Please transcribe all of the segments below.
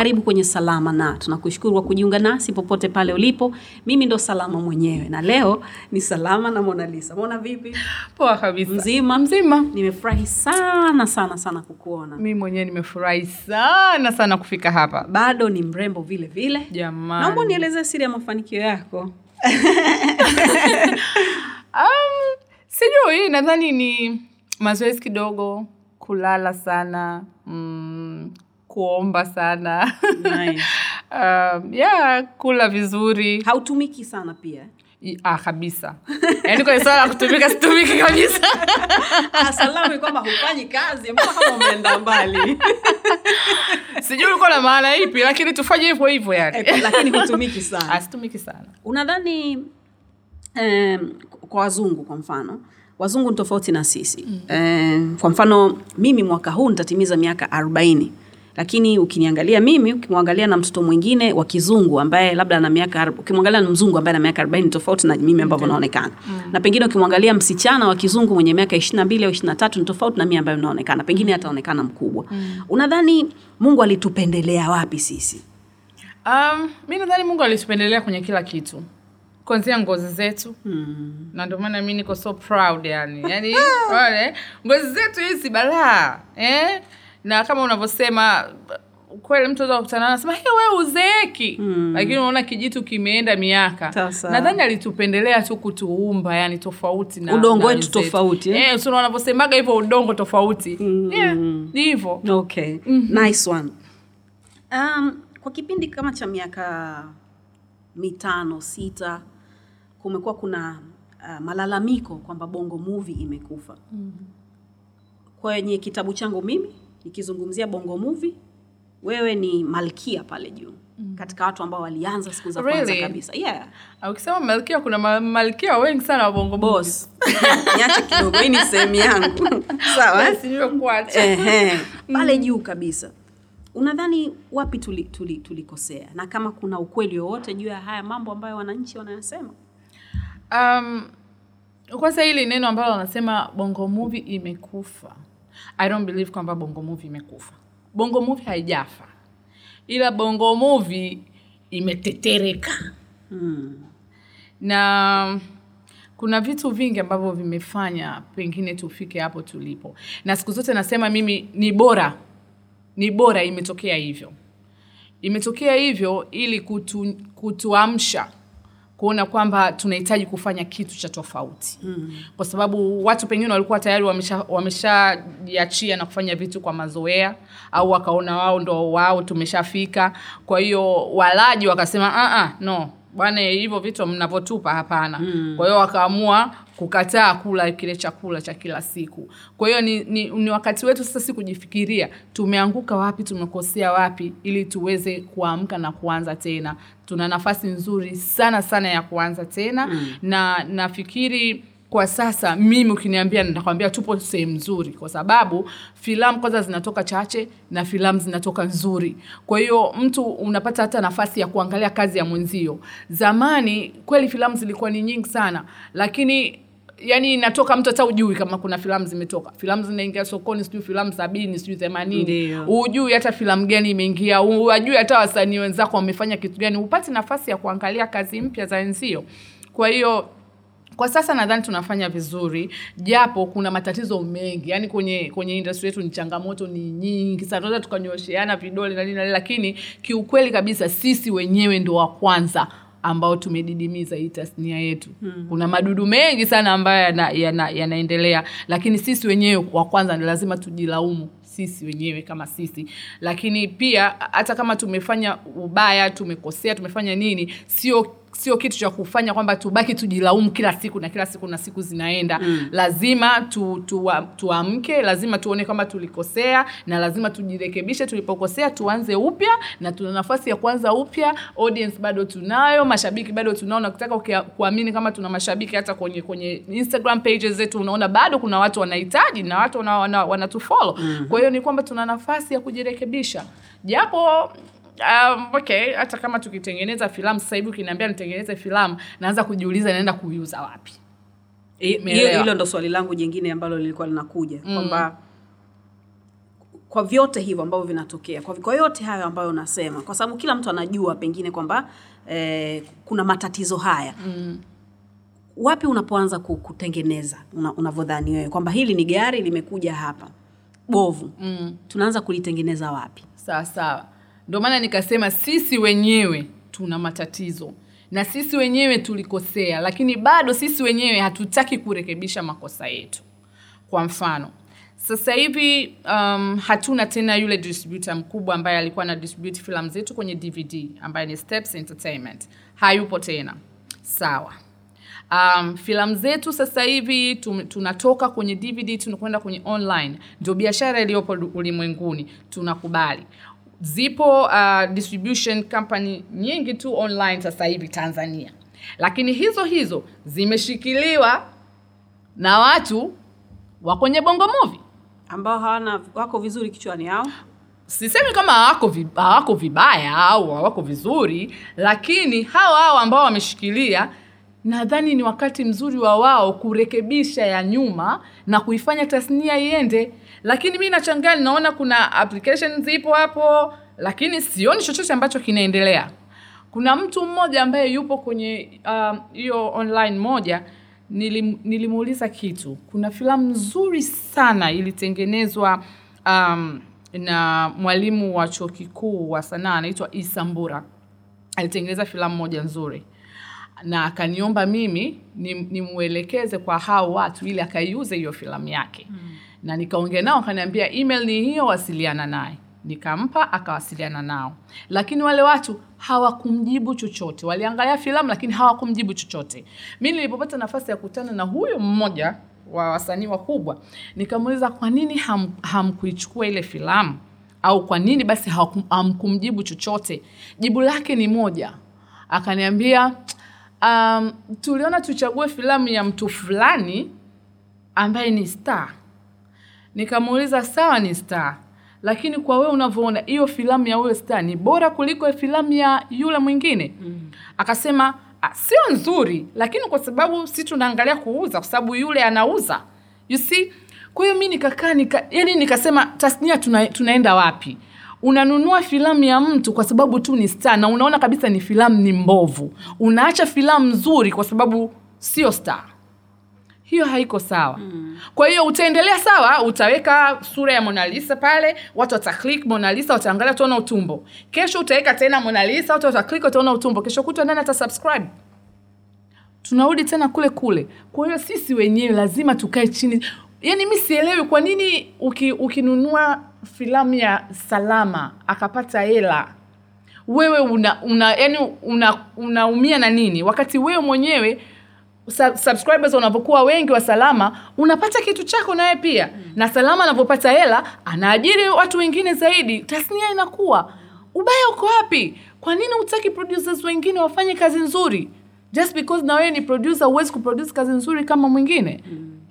karibu kwenye Salama na tunakushukuru kwa kujiunga nasi popote pale ulipo. Mimi ndo Salama mwenyewe, na leo ni Salama na Mona Lisa. Mona, vipi? Poa kabisa. Mzima? Mzima. Nimefurahi sana sana sana kukuona. Mi mwenyewe nimefurahi sana sana kufika hapa. Bado ni mrembo vile vile. Jamani. Naomba nieleze siri ya mafanikio yako. Um, sijui, nadhani ni mazoezi kidogo, kulala sana, mm, kuomba sana. Nice. um, yeah, kula vizuri. Hautumiki sana pia. Ah, kabisa. Yaani kwenye swala la kutumika situmiki kabisa. salamu kwamba hufanyi kazi, mpaka umeenda mbali? Sijui ulikuwa na maana ipi, lakini tufanye hivyo hivyo yani. Eh, Lakini hutumiki sana. Ah, situmiki sana. unadhani um, kwa wazungu kwa mfano wazungu ni tofauti na sisi mm. um, kwa mfano mimi mwaka huu nitatimiza miaka arobaini lakini ukiniangalia mimi ukimwangalia na mtoto mwingine wa kizungu ambaye labda ana miaka ukimwangalia na mzungu ambaye ana miaka arobaini ni tofauti na mimi ambavyo naonekana. Mm. na pengine ukimwangalia msichana wa kizungu mwenye miaka ishiri na mbili au ishiri na tatu ni tofauti na mimi ambaye naonekana. Pengine ataonekana mkubwa. Mm. unadhani mungu alitupendelea wapi sisi? Um, mi nadhani Mungu alitupendelea kwenye kila kitu, kuanzia ngozi zetu. Mm. na ndio maana mi niko so proud yani, yani wale ngozi zetu hizi balaa eh? Na kama unavyosema kweli mtu aweza kukutana anasema hey, wewe uzeeki mm. lakini unaona kijitu kimeenda miaka nadhani alitupendelea tu kutuumba yani tofauti na Udongo wetu tofauti, eh? eh, so wanavyosemaga hivyo udongo tofauti mm. yeah, ni hivyo okay mm-hmm. nice one um, kwa kipindi kama cha miaka mitano sita kumekuwa kuna uh, malalamiko kwamba bongo movie imekufa mm-hmm. kwenye kitabu changu mimi nikizungumzia bongo movie wewe ni malkia pale juu mm-hmm. katika watu ambao walianza siku za kwanza Really? kabisa yeah. Ah, ukisema malkia kuna ma- malkia wengi sana wa bongo niache kidogo hii ni sehemu yangu sawa? Basi nimekuacha. Ehe, pale juu kabisa unadhani wapi tulikosea tuli, tuli tulikosea? na kama kuna ukweli wowote juu ya haya mambo ambayo wananchi wanayasema Um, kwanza hili neno ambalo wanasema bongo movie imekufa i don't believe kwamba bongo movie imekufa. Bongo movie haijafa. Ila bongo movie imetetereka. Hmm. na kuna vitu vingi ambavyo vimefanya pengine tufike hapo tulipo. Na siku zote nasema mimi ni bora. Ni bora imetokea hivyo. Imetokea hivyo ili kutu, kutuamsha kuona kwamba tunahitaji kufanya kitu cha tofauti. Mm. kwa sababu watu pengine walikuwa tayari wameshajiachia wamesha na kufanya vitu kwa mazoea au wakaona wao ndo wao tumeshafika. Kwa hiyo walaji wakasema "Ah, ah, no bwana hivyo vitu mnavyotupa hapana mm. kwa hiyo wakaamua kukataa kula kile chakula cha kila siku kwa hiyo ni, ni, ni wakati wetu sasa si kujifikiria tumeanguka wapi tumekosea wapi ili tuweze kuamka na kuanza tena tuna nafasi nzuri sana sana ya kuanza tena mm. na nafikiri kwa sasa mimi ukiniambia nitakwambia tupo sehemu nzuri. Kwa sababu filamu kwanza zinatoka chache na filamu zinatoka nzuri. Kwa hiyo mtu unapata hata nafasi ya kuangalia kazi ya mwenzio. Zamani kweli filamu zilikuwa ni nyingi sana. Lakini yani inatoka mtu hata ujui kama kuna filamu zimetoka. Filamu zinaingia sokoni sijui filamu sabini sijui themanini. Hujui hata filamu gani imeingia. Hujui hata wasanii wenzako wamefanya kitu gani. Hupati nafasi ya kuangalia kazi mpya za wenzio. Kwa hiyo kwa sasa nadhani tunafanya vizuri japo kuna matatizo mengi. Yaani kwenye kwenye industry yetu ni changamoto ni nyingi sana. Tunaweza tukanyosheana vidole na nini na nini, lakini kiukweli kabisa sisi wenyewe ndo wa kwanza ambao tumedidimiza hii tasnia yetu. Hmm. kuna madudu mengi sana ambayo yanaendelea yana, yana lakini sisi wenyewe wa kwanza ni lazima tujilaumu sisi wenyewe kama sisi. Lakini pia hata kama tumefanya ubaya tumekosea tumefanya nini sio sio kitu cha kufanya kwamba tubaki tujilaumu kila siku na kila siku na siku zinaenda. Mm. lazima tu, tu, tuamke lazima tuone kama tulikosea na lazima tujirekebishe tulipokosea tuanze upya na tuna nafasi ya kuanza upya. Audience bado tunayo mashabiki bado tunao nakutaka kuamini kama tuna mashabiki hata kwenye kwenye instagram pages zetu unaona bado kuna watu wanahitaji na watu wana, wana, wanatufollow. Mm. kwa hiyo ni kwamba tuna nafasi ya kujirekebisha. Japo Um, okay hata kama tukitengeneza filamu sasa hivi ukiniambia nitengeneze filamu naanza kujiuliza naenda kuiuza wapi. Hilo ndo swali langu jingine ambalo lilikuwa linakuja kwamba kwa vyote hivyo ambavyo vinatokea kwa, kwa yote hayo ambayo unasema kwa sababu kila mtu anajua pengine kwamba eh, kuna matatizo haya. Mm. wapi unapoanza kutengeneza una- unavyodhani wewe kwamba hili ni gari limekuja hapa bovu. Mm. tunaanza kulitengeneza wapi? Sawa sawa ndio maana nikasema sisi wenyewe tuna matatizo na sisi wenyewe tulikosea lakini bado sisi wenyewe hatutaki kurekebisha makosa yetu. Kwa mfano sasa hivi um, hatuna tena yule distributor mkubwa ambaye alikuwa na distribute filamu zetu kwenye dvd ambaye ni steps entertainment. Hayupo tena. Sawa. Um, filamu zetu sasa hivi tunatoka kwenye dvd tunakwenda kwenye online. Ndio biashara iliyopo ulimwenguni. Tunakubali zipo uh, distribution company nyingi tu online sasa hivi tanzania lakini hizo hizo zimeshikiliwa na watu wa kwenye bongo movie ambao hawana wako vizuri kichwani yao. sisemi kama hawako, vi, hawako vibaya au hawako vizuri lakini hawa hao ambao wameshikilia nadhani ni wakati mzuri wa wao kurekebisha ya nyuma na kuifanya tasnia iende lakini mi nachangaa ninaona kuna application zipo hapo lakini sioni chochote ambacho kinaendelea. Kuna mtu mmoja ambaye yupo kwenye um, hiyo online moja nilim, nilimuuliza kitu. Kuna filamu nzuri sana ilitengenezwa um, na mwalimu wa chuo kikuu wa sanaa anaitwa isambura alitengeneza filamu moja nzuri. Na akaniomba mimi nimwelekeze ni kwa hao watu ili akaiuze hiyo filamu yake. Mm. Na nikaongea nao akaniambia email ni hiyo wasiliana naye. Nikampa akawasiliana nao. Lakini wale watu hawakumjibu chochote. Waliangalia filamu lakini hawakumjibu chochote. Mi nilipopata nafasi ya kukutana na huyo mmoja wa wasanii wakubwa nikamuuliza kwa nini ham, hamkuichukua ile filamu? Au kwa nini basi hamkumjibu chochote? Jibu lake ni moja. Akaniambia um, tuliona tuchague filamu ya mtu fulani ambaye ni star nikamuuliza sawa ni star. Lakini kwa wewe unavyoona hiyo filamu ya huyo star ni bora kuliko filamu ya yule mwingine? Mm. akasema "Ah, sio nzuri lakini kwa sababu si tunaangalia kuuza kwa sababu yule anauza. You see? Kwa hiyo mi nikakaa nika, yani nikasema tasnia tuna, tunaenda wapi? Unanunua filamu ya mtu kwa sababu tu ni star na unaona kabisa ni filamu ni mbovu. Unaacha filamu nzuri kwa sababu sio star hiyo haiko sawa. Mm. kwa hiyo utaendelea sawa utaweka sura ya monalisa pale watu watalik monalisa wataangalia utaona utumbo. Kesho utaweka tena monalisa watu wataclik wataona utumbo. Kesho kutwa nani atasubscribe? Tunarudi tena kule kule. Kwa hiyo sisi wenyewe lazima tukae chini. Yaani mi sielewi kwa nini uki, ukinunua filamu ya salama akapata hela wewe una, una yani una, unaumia na nini? Wakati wewe mwenyewe sub- subscribers wanavyokuwa wengi wa salama unapata kitu chako nawe pia. Mm. na salama anavyopata hela anaajiri watu wengine zaidi. Tasnia inakuwa. Ubaya uko wapi? Kwa nini hutaki producers wengine wafanye kazi nzuri? Just because na wewe ni producer huwezi kuproduce kazi nzuri kama mwingine.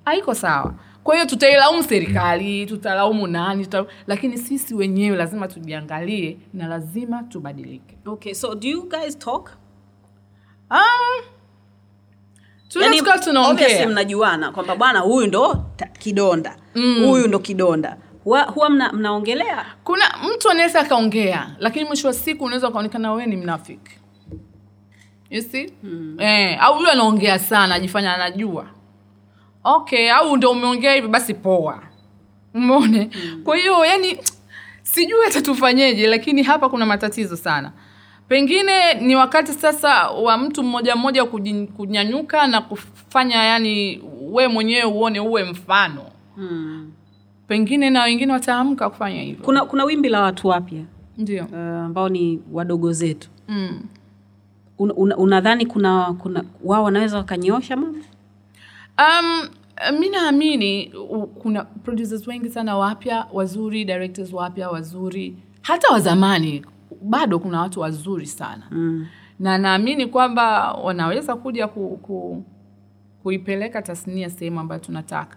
Haiko sawa. Kwa hiyo tutailaumu serikali tutalaumu nani tuta... lakini sisi wenyewe lazima tujiangalie na lazima tubadilike. Okay so do you guys talk? Um, Yaani, tunatukaa obviously mnajuana kwamba bwana huyu ndo ta- kidonda. Huyu ndo kidonda. Huwa, huwa mna, mnaongelea? Kuna mtu anaweza akaongea lakini mwisho wa siku unaweza ukaonekana wewe ni mnafiki. You see? Mm. eh, au yule anaongea sana ajifanya anajua. Okay au ndo umeongea hivi basi poa. Umeone mm. kwa hiyo yani sijui hata tufanyeje lakini hapa kuna matatizo sana pengine ni wakati sasa wa mtu mmoja mmoja kunyanyuka na kufanya yani we mwenyewe uone uwe mfano. Hmm. pengine na wengine wataamka kufanya hivyo. Kuna kuna wimbi la watu wapya ndio. uh, ambao ni wadogo zetu. Mm. Un- una- unadhani kuna kuna wao wanaweza wakanyoosha mama Um, mi naamini kuna producers wengi sana wapya wazuri, directors wapya wazuri, hata wa zamani bado kuna watu wazuri sana mm. na naamini kwamba wanaweza kuja ku, ku, kuipeleka tasnia sehemu ambayo tunataka,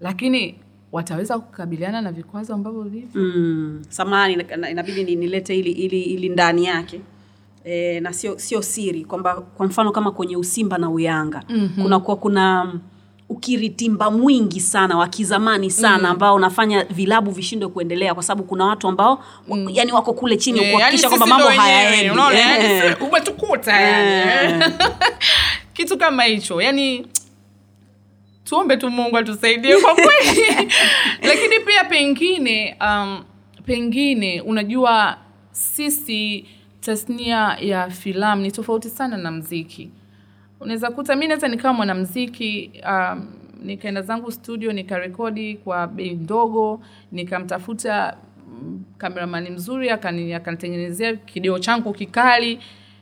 lakini wataweza kukabiliana na vikwazo ambavyo vipo. mm. samani inabidi nilete ili, ili, ili ndani yake e, na sio sio siri kwamba kwa mfano kama kwenye usimba na uyanga mm-hmm. kunakuwa kuna mm, ukiritimba mwingi sana wa kizamani sana mm. ambao unafanya vilabu vishindwe kuendelea kwa sababu kuna watu ambao mm. yani wako kule chini yeah, kuhakikisha kwamba mambo hayaendi Eh. umetukuta yani. kitu kama hicho yani tuombe tu mungu atusaidie kwa kweli lakini pia pengine um, pengine unajua sisi tasnia ya filamu ni tofauti sana na mziki unaweza kuta mi naweza nikawa mwanamziki um, nikaenda zangu studio nikarekodi kwa bei ndogo nikamtafuta mm, kameramani mzuri akani- akanitengenezea kideo changu kikali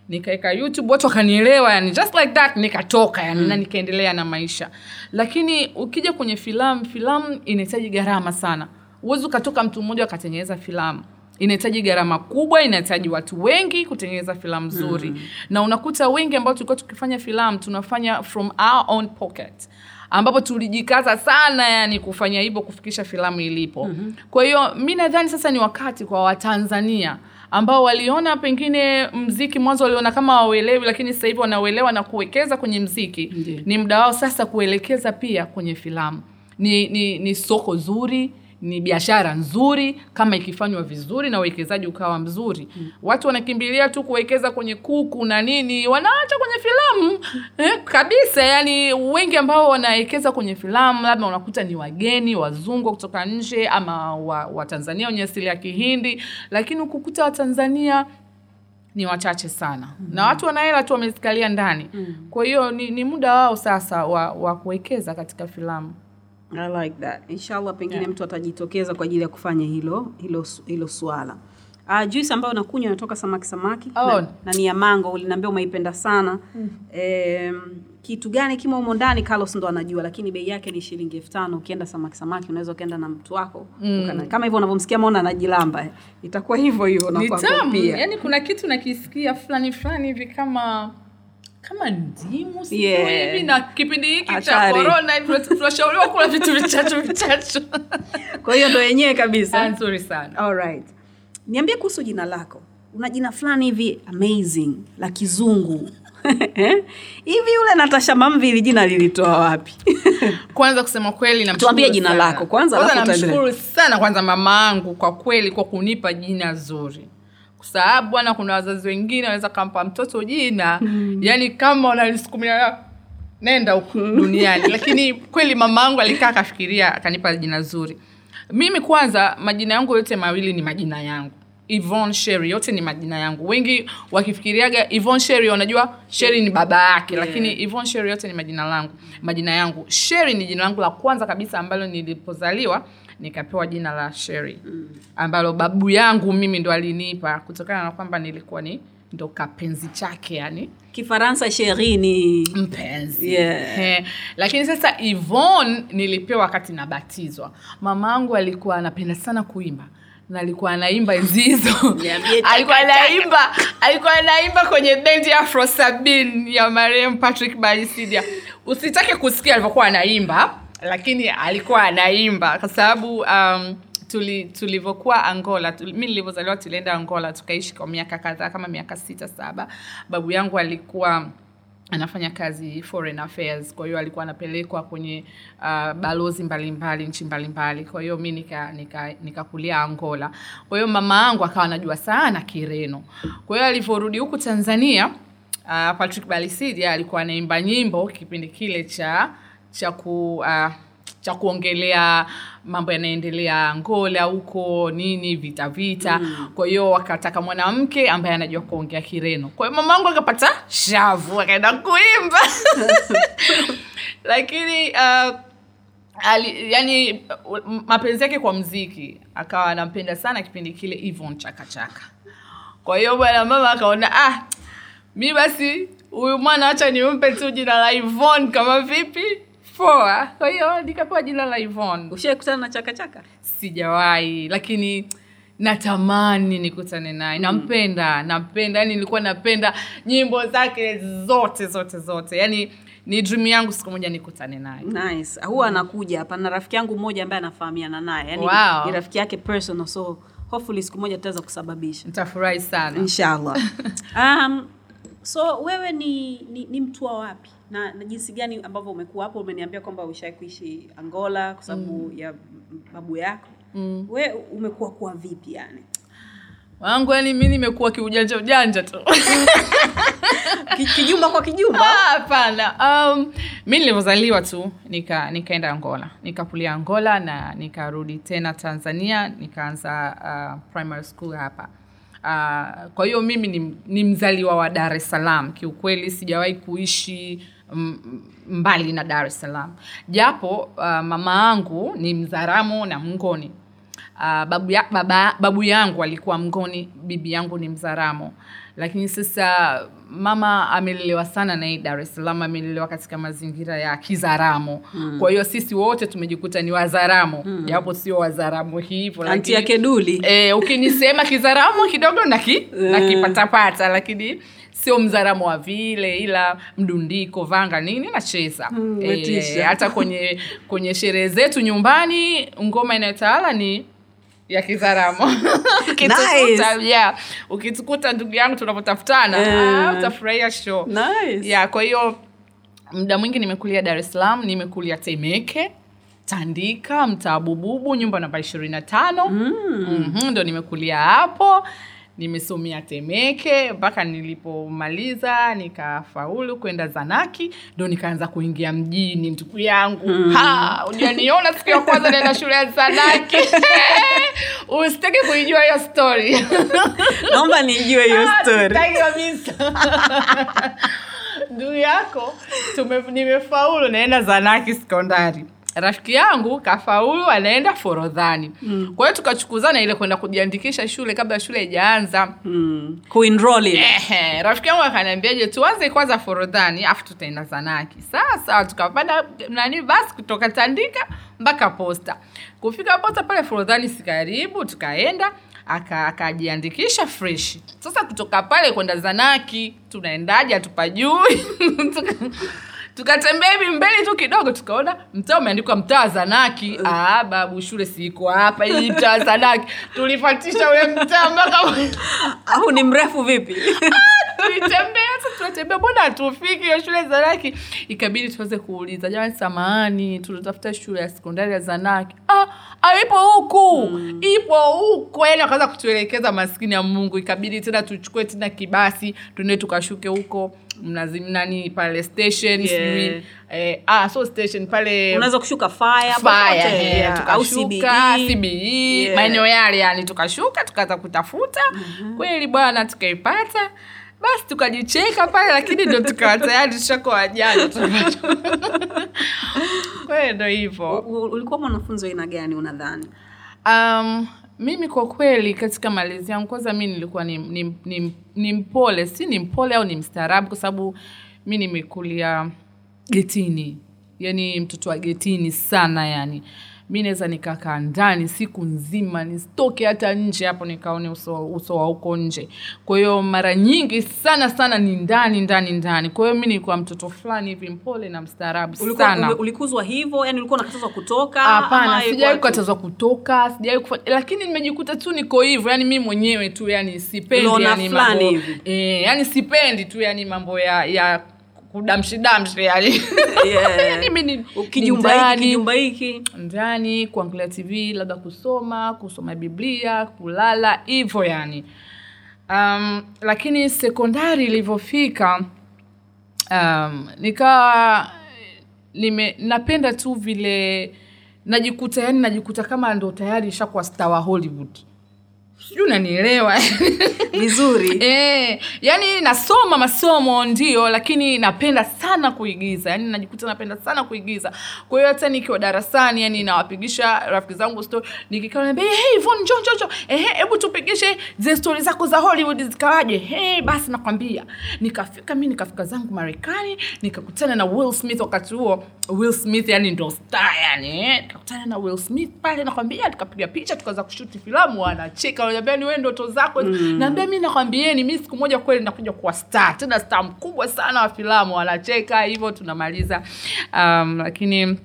nikaweka youtube watu wakanielewa yani just like that nikatoka yani mm. na nikaendelea na maisha. Lakini ukija kwenye filamu filamu inahitaji gharama sana. Huwezi ukatoka mtu mmoja akatengeneza filamu inahitaji gharama kubwa inahitaji watu wengi kutengeneza filamu nzuri mm. na unakuta wengi ambao tulikuwa tukifanya filamu tunafanya from our own pocket ambapo tulijikaza sana yani kufanya hivyo kufikisha filamu ilipo mm-hmm. kwa hiyo mi nadhani sasa ni wakati kwa watanzania ambao waliona pengine mziki mwanzo waliona kama wauelewi lakini sasa hivi wanauelewa na kuwekeza kwenye mziki Ndiyo. ni muda wao sasa kuelekeza pia kwenye filamu ni, ni, ni soko zuri ni biashara nzuri kama ikifanywa vizuri na uwekezaji ukawa mzuri mm. watu wanakimbilia tu kuwekeza kwenye kuku na nini wanaacha kwenye filamu eh, kabisa yani wengi ambao wanawekeza kwenye filamu labda unakuta ni wageni wazungu kutoka nje ama watanzania wa wenye asili ya kihindi lakini ukukuta watanzania ni wachache sana mm-hmm. na watu wanahela tu wamezikalia ndani mm-hmm. kwa hiyo ni, ni muda wao sasa wa, wa kuwekeza katika filamu I like that. Inshallah pengine Yeah. mtu atajitokeza kwa ajili ya kufanya hilo hilo hilo swala. Uh, juice ambayo nakunywa inatoka samaki samaki Oh. na, na ni ya mango uliniambia umeipenda sana. Mm. kitu gani kimo humo ndani Carlos ndo anajua lakini bei yake ni shilingi elfu tano ukienda samaki samaki unaweza ukaenda na mtu wako mm. kama hivyo unavyomsikia maona anajilamba eh. itakuwa hivyo hivyo na kwako pia. yani kuna kitu nakisikia fulani fulani hivi kama kama ndimu sihivi Yeah. na kipindi hiki cha korona tunashauriwa kula vitu vichacho vichacho Kwa hiyo ndo yenyewe kabisa. Ah, nzuri sana Alright. Niambie kuhusu jina lako. Una jina fulani hivi amazing la kizungu. hivi yule Natasha Mamvili jina lilitoa wapi? kwanza kusema kweli Tuambie jina sana. lako kwanza, alafu namshukuru sana kwanza mama angu kwa kweli kwa kunipa jina zuri sababu bwana kuna wazazi wengine wanaweza kampa mtoto jina. Mm. yani kama unalisukumia nenda huku duniani. Lakini kweli mama yangu alikaa akafikiria akanipa jina zuri. Mimi kwanza majina yangu yote mawili ni majina yangu. Yvonne Sherry yote ni majina yangu. Wengi wakifikiriaga Yvonne Sherry wanajua Sherry ni baba yake. Yeah. lakini Yvonne Sherry yote ni majina langu majina yangu. Sherry ni jina langu la kwanza kabisa ambalo nilipozaliwa nikapewa jina la Sherry ambalo babu yangu mimi ndo alinipa kutokana na kwamba nilikuwa ni ndo kapenzi chake yani. Kifaransa sheri ni mpenzi. Yeah. He. lakini sasa Yvonne nilipewa wakati nabatizwa. Mama yangu alikuwa anapenda sana kuimba na alikuwa anaimba hizo. Alikuwa anaimba alikuwa anaimba kwenye bendi ya Afro Sabin ya marehemu Patrick Baisidia usitake kusikia alivyokuwa anaimba lakini alikuwa anaimba kwa sababu um, tuli tulivyokuwa angola tuli, mi nilivyozaliwa tulienda angola tukaishi kwa miaka kadhaa kama miaka sita saba. Babu yangu alikuwa anafanya kazi foreign affairs kwa hiyo alikuwa anapelekwa kwenye uh, balozi mbalimbali nchi mbalimbali. Kwa hiyo mi nikakulia nika, nika angola. Kwa hiyo mama yangu akawa anajua sana kireno. Kwa hiyo alivyorudi huku tanzania uh, patrick balisidia alikuwa anaimba nyimbo kipindi kile cha cha ku uh, cha kuongelea mambo yanaendelea Angola huko nini vita vita mm. kwa hiyo wakataka mwanamke ambaye anajua kuongea Kireno. Kwa hiyo mamangu akapata shavu akaenda kuimba lakini uh, ali, yani mapenzi yake kwa mziki akawa anampenda sana kipindi kile Yvonne chakachaka kwa hiyo bwana mama akaona ah mi basi huyu mwana acha nimpe tu jina la Yvonne kama vipi poa. Kwa hiyo nikapewa jina la Yvonne. Ushaikutana na chakachaka? Sijawahi lakini natamani nikutane naye. Nampenda nampenda yani nilikuwa napenda nyimbo zake zote zote zote. Yani ni dream yangu siku moja nikutane naye. Nice. Huwa anakuja. Hapa na rafiki yangu mmoja ambaye anafahamiana naye. Yani Wow. ni rafiki yake personal so hopefully siku moja tutaweza kusababisha. Nitafurahi sana. Inshallah. Um, so wewe ni, ni, ni mtu wa wapi na, na jinsi gani ambavyo umekuwa hapo umeniambia kwamba ushai kuishi angola kwa sababu ya babu yako. Mm. we umekuwa kuwa vipi yani? Wangu yani mi nimekuwa kiujanja ujanja tu. Kijumba kwa kijumba? Ah, hapana. Um, mi nilivyozaliwa tu nika nikaenda angola. Nikakulia angola na nikarudi tena tanzania nikaanza uh, primary school hapa. Uh, kwa hiyo mimi ni, ni mzaliwa wa dar es salaam. Kiukweli sijawahi kuishi mm, mbali na dar es salaam. Japo uh, mama yangu ni mzaramo na mngoni. Uh, babu, ya, baba, babu yangu alikuwa Mngoni, bibi yangu ni mzaramo. Lakini sasa mama amelelewa sana na hii dar es salaam amelelewa katika mazingira ya kizaramo. Mm. kwa hiyo sisi wote tumejikuta ni wazaramo. Japo sio wazaramo hivyo anti yake duli e, ukinisema kizaramo kidogo naki nakipatapata lakini sio mzaramo wa vile ila mdundiko vanga nini nacheza Mm, e, hata kwenye kwenye sherehe zetu nyumbani ngoma inayotawala ni ya kizaramo. Ukitukuta yeah, ukitukuta ndugu yangu tunavyotafutana yeah. ah, utafurahia show. Nice. yeah, kwa hiyo muda mwingi nimekulia dar es salaam nimekulia temeke tandika mtaa bububu nyumba namba ishirini na tano. Mm-hmm, ndo nimekulia hapo nimesomea temeke mpaka nilipomaliza nikafaulu kwenda zanaki ndo nikaanza kuingia mjini ndugu yangu. Mm. ujaniona siku ya kwanza naenda shule ya zanaki. Usitaki kuijua hiyo story. Naomba nijue hiyo Ah, story. kabisa. Ndugu yako tume, nimefaulu naenda zanaki sekondari rafiki yangu kafaulu anaenda forodhani. Mm. kwa hiyo tukachukuzana ile kwenda kujiandikisha shule kabla shule ijaanza mm. rafiki yangu akaniambiaje tuanze kwanza forodhani afu tutaenda zanaki. Sasa tukapanda nani basi kutoka tandika mpaka posta. Kufika posta pale forodhani sikaribu tukaenda tukaenda aka- akajiandikisha fresh. Sasa kutoka pale kwenda zanaki tunaendaje hatupajui tukatembea hivi mbele tu kidogo tukaona mtaa umeandikwa mtaa wa zanaki. Ah, babu shule siiko hapa hii mtaa wa zanaki. Tulifatisha ule mtaa mpaka au ni mrefu vipi? Tulitembea sasa tunatembea mbona hatufiki hiyo shule ya zanaki? Ikabidi tuweze kuuliza jamani samahani tunatafuta shule ya sekondari ya zanaki. Ah, ah, ipo huku. Mm. ipo huko yani wakaanza kutuelekeza maskini ya mungu. Ikabidi tena tuchukue tena kibasi tuende tukashuke huko mnazi nani pale station Yeah. sijui eh, ah, so station pale unaweza kushuka fire Fire, yeah, tukashuka CBE. CBE, Yeah. maeneo yale yani tukashuka tukaanza kutafuta. Kweli bwana tukaipata. Basi tukajicheka pale lakini ndo tukawa tayari tushako wajana kweli ndo hivo ulikuwa mwanafunzi wa aina gani unadhani? Um, mimi kwa kweli katika malezi yangu kwanza mi nilikuwa ni, ni, ni, ni mpole. Si ni mpole au ni mstaarabu kwa sababu mi nimekulia getini. Yani mtoto wa getini sana yani mi naweza nikakaa ndani siku nzima nisitoke hata nje hapo nikaone uso, uso wa huko nje. Kwa hiyo mara nyingi sana sana ni ndani ndani ndani. Kwa hiyo mi nilikuwa mtoto fulani hivi mpole na mstaarabu sana. ulikuzwa hivyo? Yani ulikuwa unakatazwa kutoka hapana ama sijawahi kukatazwa kutoka sijawahi kufanya lakini nimejikuta tu niko hivyo. Yani mi mwenyewe tu yani sipendi yani mambo, hivi. eh, yani sipendi tu yani mambo ya ya yani. Kijumba hiki. Ndani kuangalia tv labda kusoma kusoma biblia kulala hivyo yani. Um, lakini sekondari ilivyofika um, nikawa nime napenda tu vile najikuta yani najikuta kama ndo tayari ishakuwa star wa hollywood sijui unanielewa. Vizuri. E, yani nasoma masomo ndio lakini napenda sana kuigiza. Yani najikuta napenda sana kuigiza. Kwa hiyo hata nikiwa darasani yani nawapigisha rafiki zangu story nikikaa naambia hey von ehe hebu tupigishe zile stori zako za Hollywood zikawaje? Hey basi nakwambia. Nikafika mi nikafika zangu Marekani nikakutana na Will Smith wakati huo. Will Smith yani ndo star yani. Nikakutana na Will Smith pale nakwambia tukapiga picha tukaweza kushuti filamu wanacheka wananiambia ni wewe ndoto zako. Mm. naambia mimi nakwambieni mimi siku moja kweli nakuja kuwa star. Tena star mkubwa sana wa filamu wanacheka hivyo tunamaliza. Um, lakini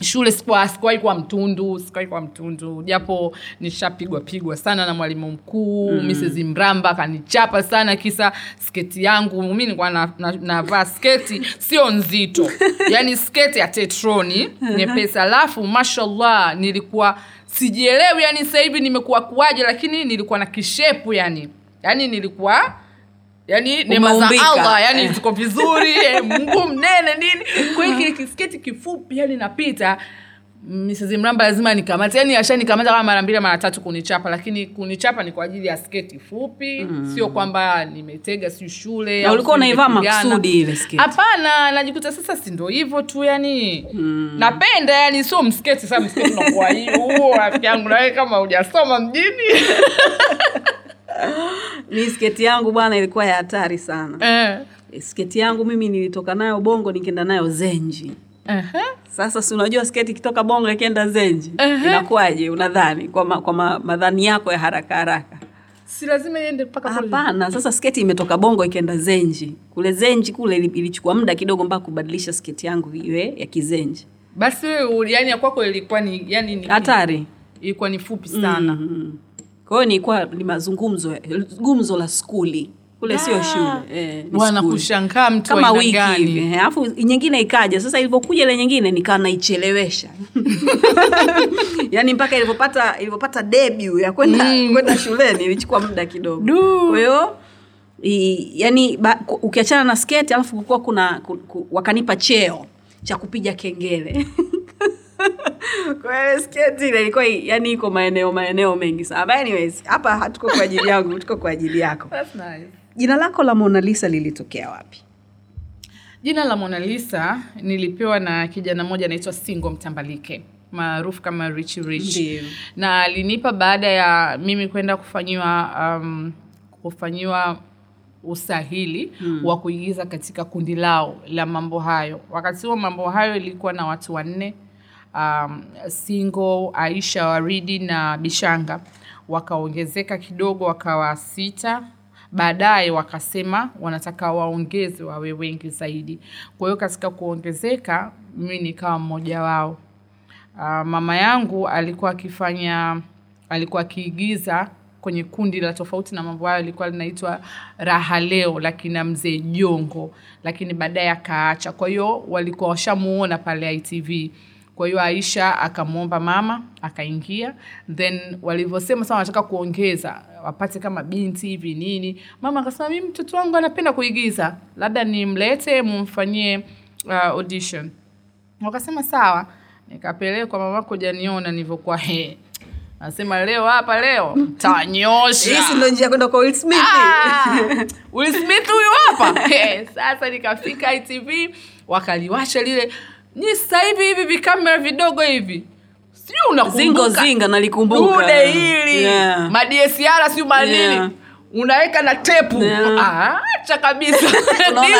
shule sikuwa sikuwahi kuwa mtundu sikuwahi kuwa mtundu. Japo nishapigwa pigwa sana na mwalimu mkuu mm. mrs mramba akanichapa sana kisa sketi yangu. Mi nilikuwa navaa na, na sketi sio nzito. Yani sketi ya tetroni nyepesi. Alafu mashallah nilikuwa sijielewi yani sasa hivi nimekuwa kuwaje lakini nilikuwa na kishepu yani. Yani nilikuwa yani neema za allah yani Eh. ziko vizuri eh, mguu mnene nini. Kwa hiyo kile kisketi kifupi yani napita Mrs. Mramba lazima nikamate yani ashanikamata kama mara mbili mara tatu kunichapa lakini kunichapa ni kwa ajili ya sketi fupi mm. sio kwamba nimetega si shule Na ulikuwa unaivaa makusudi ile sketi? hapana najikuta sasa si hivyo tu yani mm. napenda yani sio msketi sasa msketi unakuwa hiyo huo rafiki yangu nawe kama hujasoma mjini mi sketi yangu bwana ilikuwa ya hatari sana eh. sketi yangu mimi nilitoka nayo bongo nikienda nayo zenji uh-huh. sasa si unajua sketi ikitoka bongo ikienda zenji Ehe. inakuwaje unadhani kwa, ma, kwa ma, madhani yako ya haraka haraka? Si lazima iende mpaka hapana sasa sketi imetoka bongo ikienda zenji. Kule zenji kule ilichukua muda kidogo mpaka kubadilisha sketi yangu iwe ya kizenji. Basi wewe yani ya kwako ilikuwa ni yani ni, hatari. Ilikuwa ni fupi sana. Mm. kwa hiyo nilikuwa ni mazungumzo gumzo la skuli kule sio shule eh, ni bwana kushangaa mtu kama wiki hivi eh, alafu nyingine ikaja. Sasa ilivyokuja ile nyingine nikaa naichelewesha. Yaani mpaka ilivyopata ilivyopata debut ya kwenda Mm. kwenda shuleni ilichukua muda kidogo. Kwa hiyo yani ba- ukiachana na sketi alafu kukuwa kuna ku, ku, wakanipa cheo cha kupiga kengele. Kwa sketi ile ilikuwa yani iko maeneo maeneo mengi sana. But anyways hapa hatuko kwa ajili yangu tuko kwa ajili yako. That's nice. Jina lako la Mona Lisa lilitokea wapi? Jina la Mona Lisa nilipewa na kijana mmoja anaitwa Singo Mtambalike maarufu kama Rich Rich. Ndiyo. na alinipa baada ya mimi kwenda kufanyiwa um, kufanyiwa usahili hmm. wa kuigiza katika kundi lao la mambo hayo. Wakati huo mambo hayo ilikuwa na watu wanne um, singo aisha waridi na bishanga. Wakaongezeka kidogo wakawa sita baadaye wakasema wanataka waongeze wawe wengi zaidi. Kwa hiyo katika kuongezeka mimi nikawa mmoja wao. Uh, mama yangu alikuwa akifanya alikuwa akiigiza kwenye kundi la tofauti na mambo hayo ilikuwa linaitwa raha leo lakini mzee jongo lakini baadaye akaacha. Kwa hiyo walikuwa washamuona pale itv kwa hiyo aisha akamwomba mama akaingia. Then walivyosema sasa wanataka kuongeza wapate kama binti hivi nini. Mama akasema mimi mtoto wangu anapenda kuigiza. Labda nimlete mumfanyie uh, audition. Wakasema sawa. Nikapelekwa mamako janiona nilivyokuwa he. Nasema leo hapa leo. Tanyosha. Hii ndio njia kwenda kwa Will Smith? Ah, Will Smith huyu hapa. Sasa nikafika ITV wakaliwasha lile ni sasa hivi hivi vikamera vidogo hivi sijui unazingozinga zingo zinga nalikumbuka. Dude hili. Yeah. madesiara siu manini. Yeah. unaweka na tepu. Yeah. Ah, acha kabisa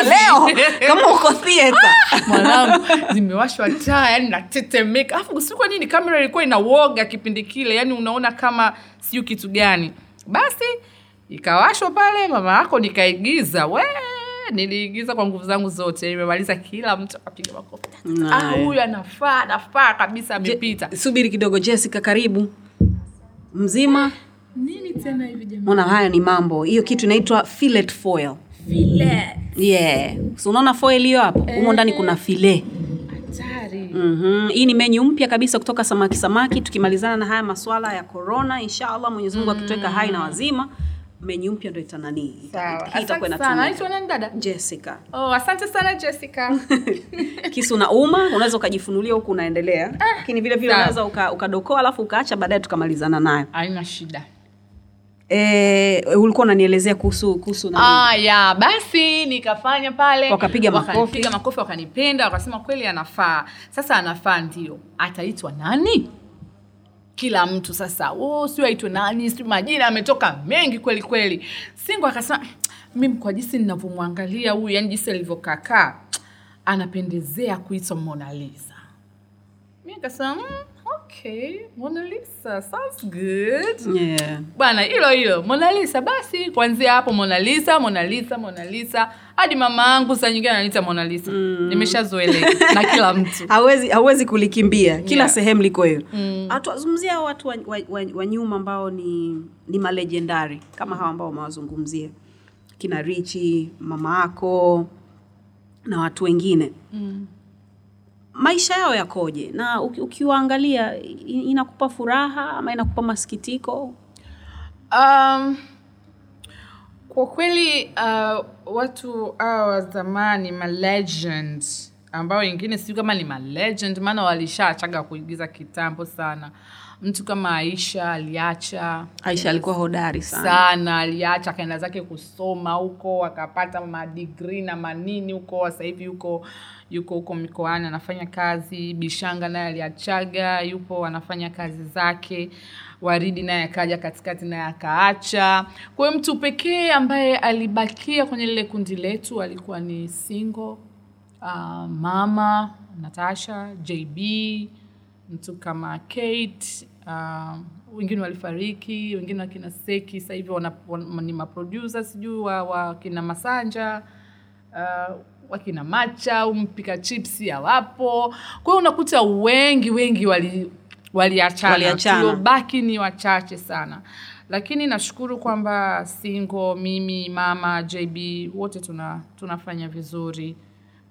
leo kama uko theater. Mwanangu zimewashwa taa yani natetemeka. Alafu si kwa nini kamera ilikuwa inawoga kipindi kile yani unaona kama siu kitu gani. Basi ikawashwa pale mama yako nikaigiza. We niliigiza kwa nguvu zangu zote nimemaliza kila mtu akapiga makofi. Ah, huyu anafaa anafaa kabisa amepita. subiri kidogo jessica karibu. Mzima. Nini tena hivi jamani? Mona haya ni mambo. Hiyo kitu inaitwa fillet foil. Yeah. So unaona foil hiyo hapo? Humo ndani kuna file hatari. Mm hii ni menyu mpya kabisa kutoka samaki samaki. Tukimalizana na haya maswala ya corona inshallah mwenyezi mungu akituweka hai na wazima menyu mpya ndo itananii dada? Jessica. Oh, asante sana jessica. Kisu na uma unaweza ukajifunulia huku unaendelea. Lakini vile vile unaweza ukadokoa uka- alafu ukaacha baadaye tukamalizana nayo. Haina shida. E, ulikuwa unanielezea kuhusu kuhusu nani? Ah, ya basi nikafanya pale. Wakapiga makofi. makofi wakanipenda wakasema kweli anafaa. Sasa anafaa ndio. Ataitwa nani kila mtu sasa oh, sio aitwe nani si majina ametoka mengi kweli kweli. Singo akasema mimi kwa jinsi ninavyomwangalia huyu yani jinsi alivyokakaa anapendezea kuitwa Mona Lisa. Mi akasema mm, okay Mona Lisa sounds good yeah. bwana hilo hilo Mona Lisa basi kuanzia hapo Mona Lisa Mona Lisa Mona Lisa hadi mama yangu saa nyingine ananiita Mona Lisa mm. Nimeshazoelea na kila mtu hawezi hawezi kulikimbia kila Yeah. sehemu liko hiyo mm. tuwazungumzia watu wa, wa, wa, wa nyuma ambao ni ni malejendari kama hawa ambao umewazungumzia kina richi mama yako na watu wengine mm. Maisha yao yakoje? Na ukiwaangalia inakupa furaha ama inakupa masikitiko? Um, kwa kweli uh, watu hawa wa zamani ma legend ambao wengine sijui kama ni ma legend maana walishaachaga kuigiza kitambo sana. Mtu kama aisha aliacha. Aisha alikuwa hodari sana. Sana aliacha akaenda zake kusoma huko akapata madigri na manini huko sasa hivi yuko huko mikoani anafanya kazi bishanga naye aliachaga yupo anafanya kazi zake waridi naye akaja katikati naye akaacha. Kwa hiyo mtu pekee ambaye alibakia kwenye lile kundi letu alikuwa ni single uh, mama natasha jb mtu kama kate uh, wengine walifariki wengine wakina seki sasa hivi ni maproducer sijui wa, wa kina masanja uh, wakina macha mpika chipsi hawapo kwa hiyo unakuta wengi wengi wali waliachana. Waliachana. tuliobaki ni wachache sana. Lakini nashukuru kwamba singo mimi mama jb wote tuna tunafanya vizuri.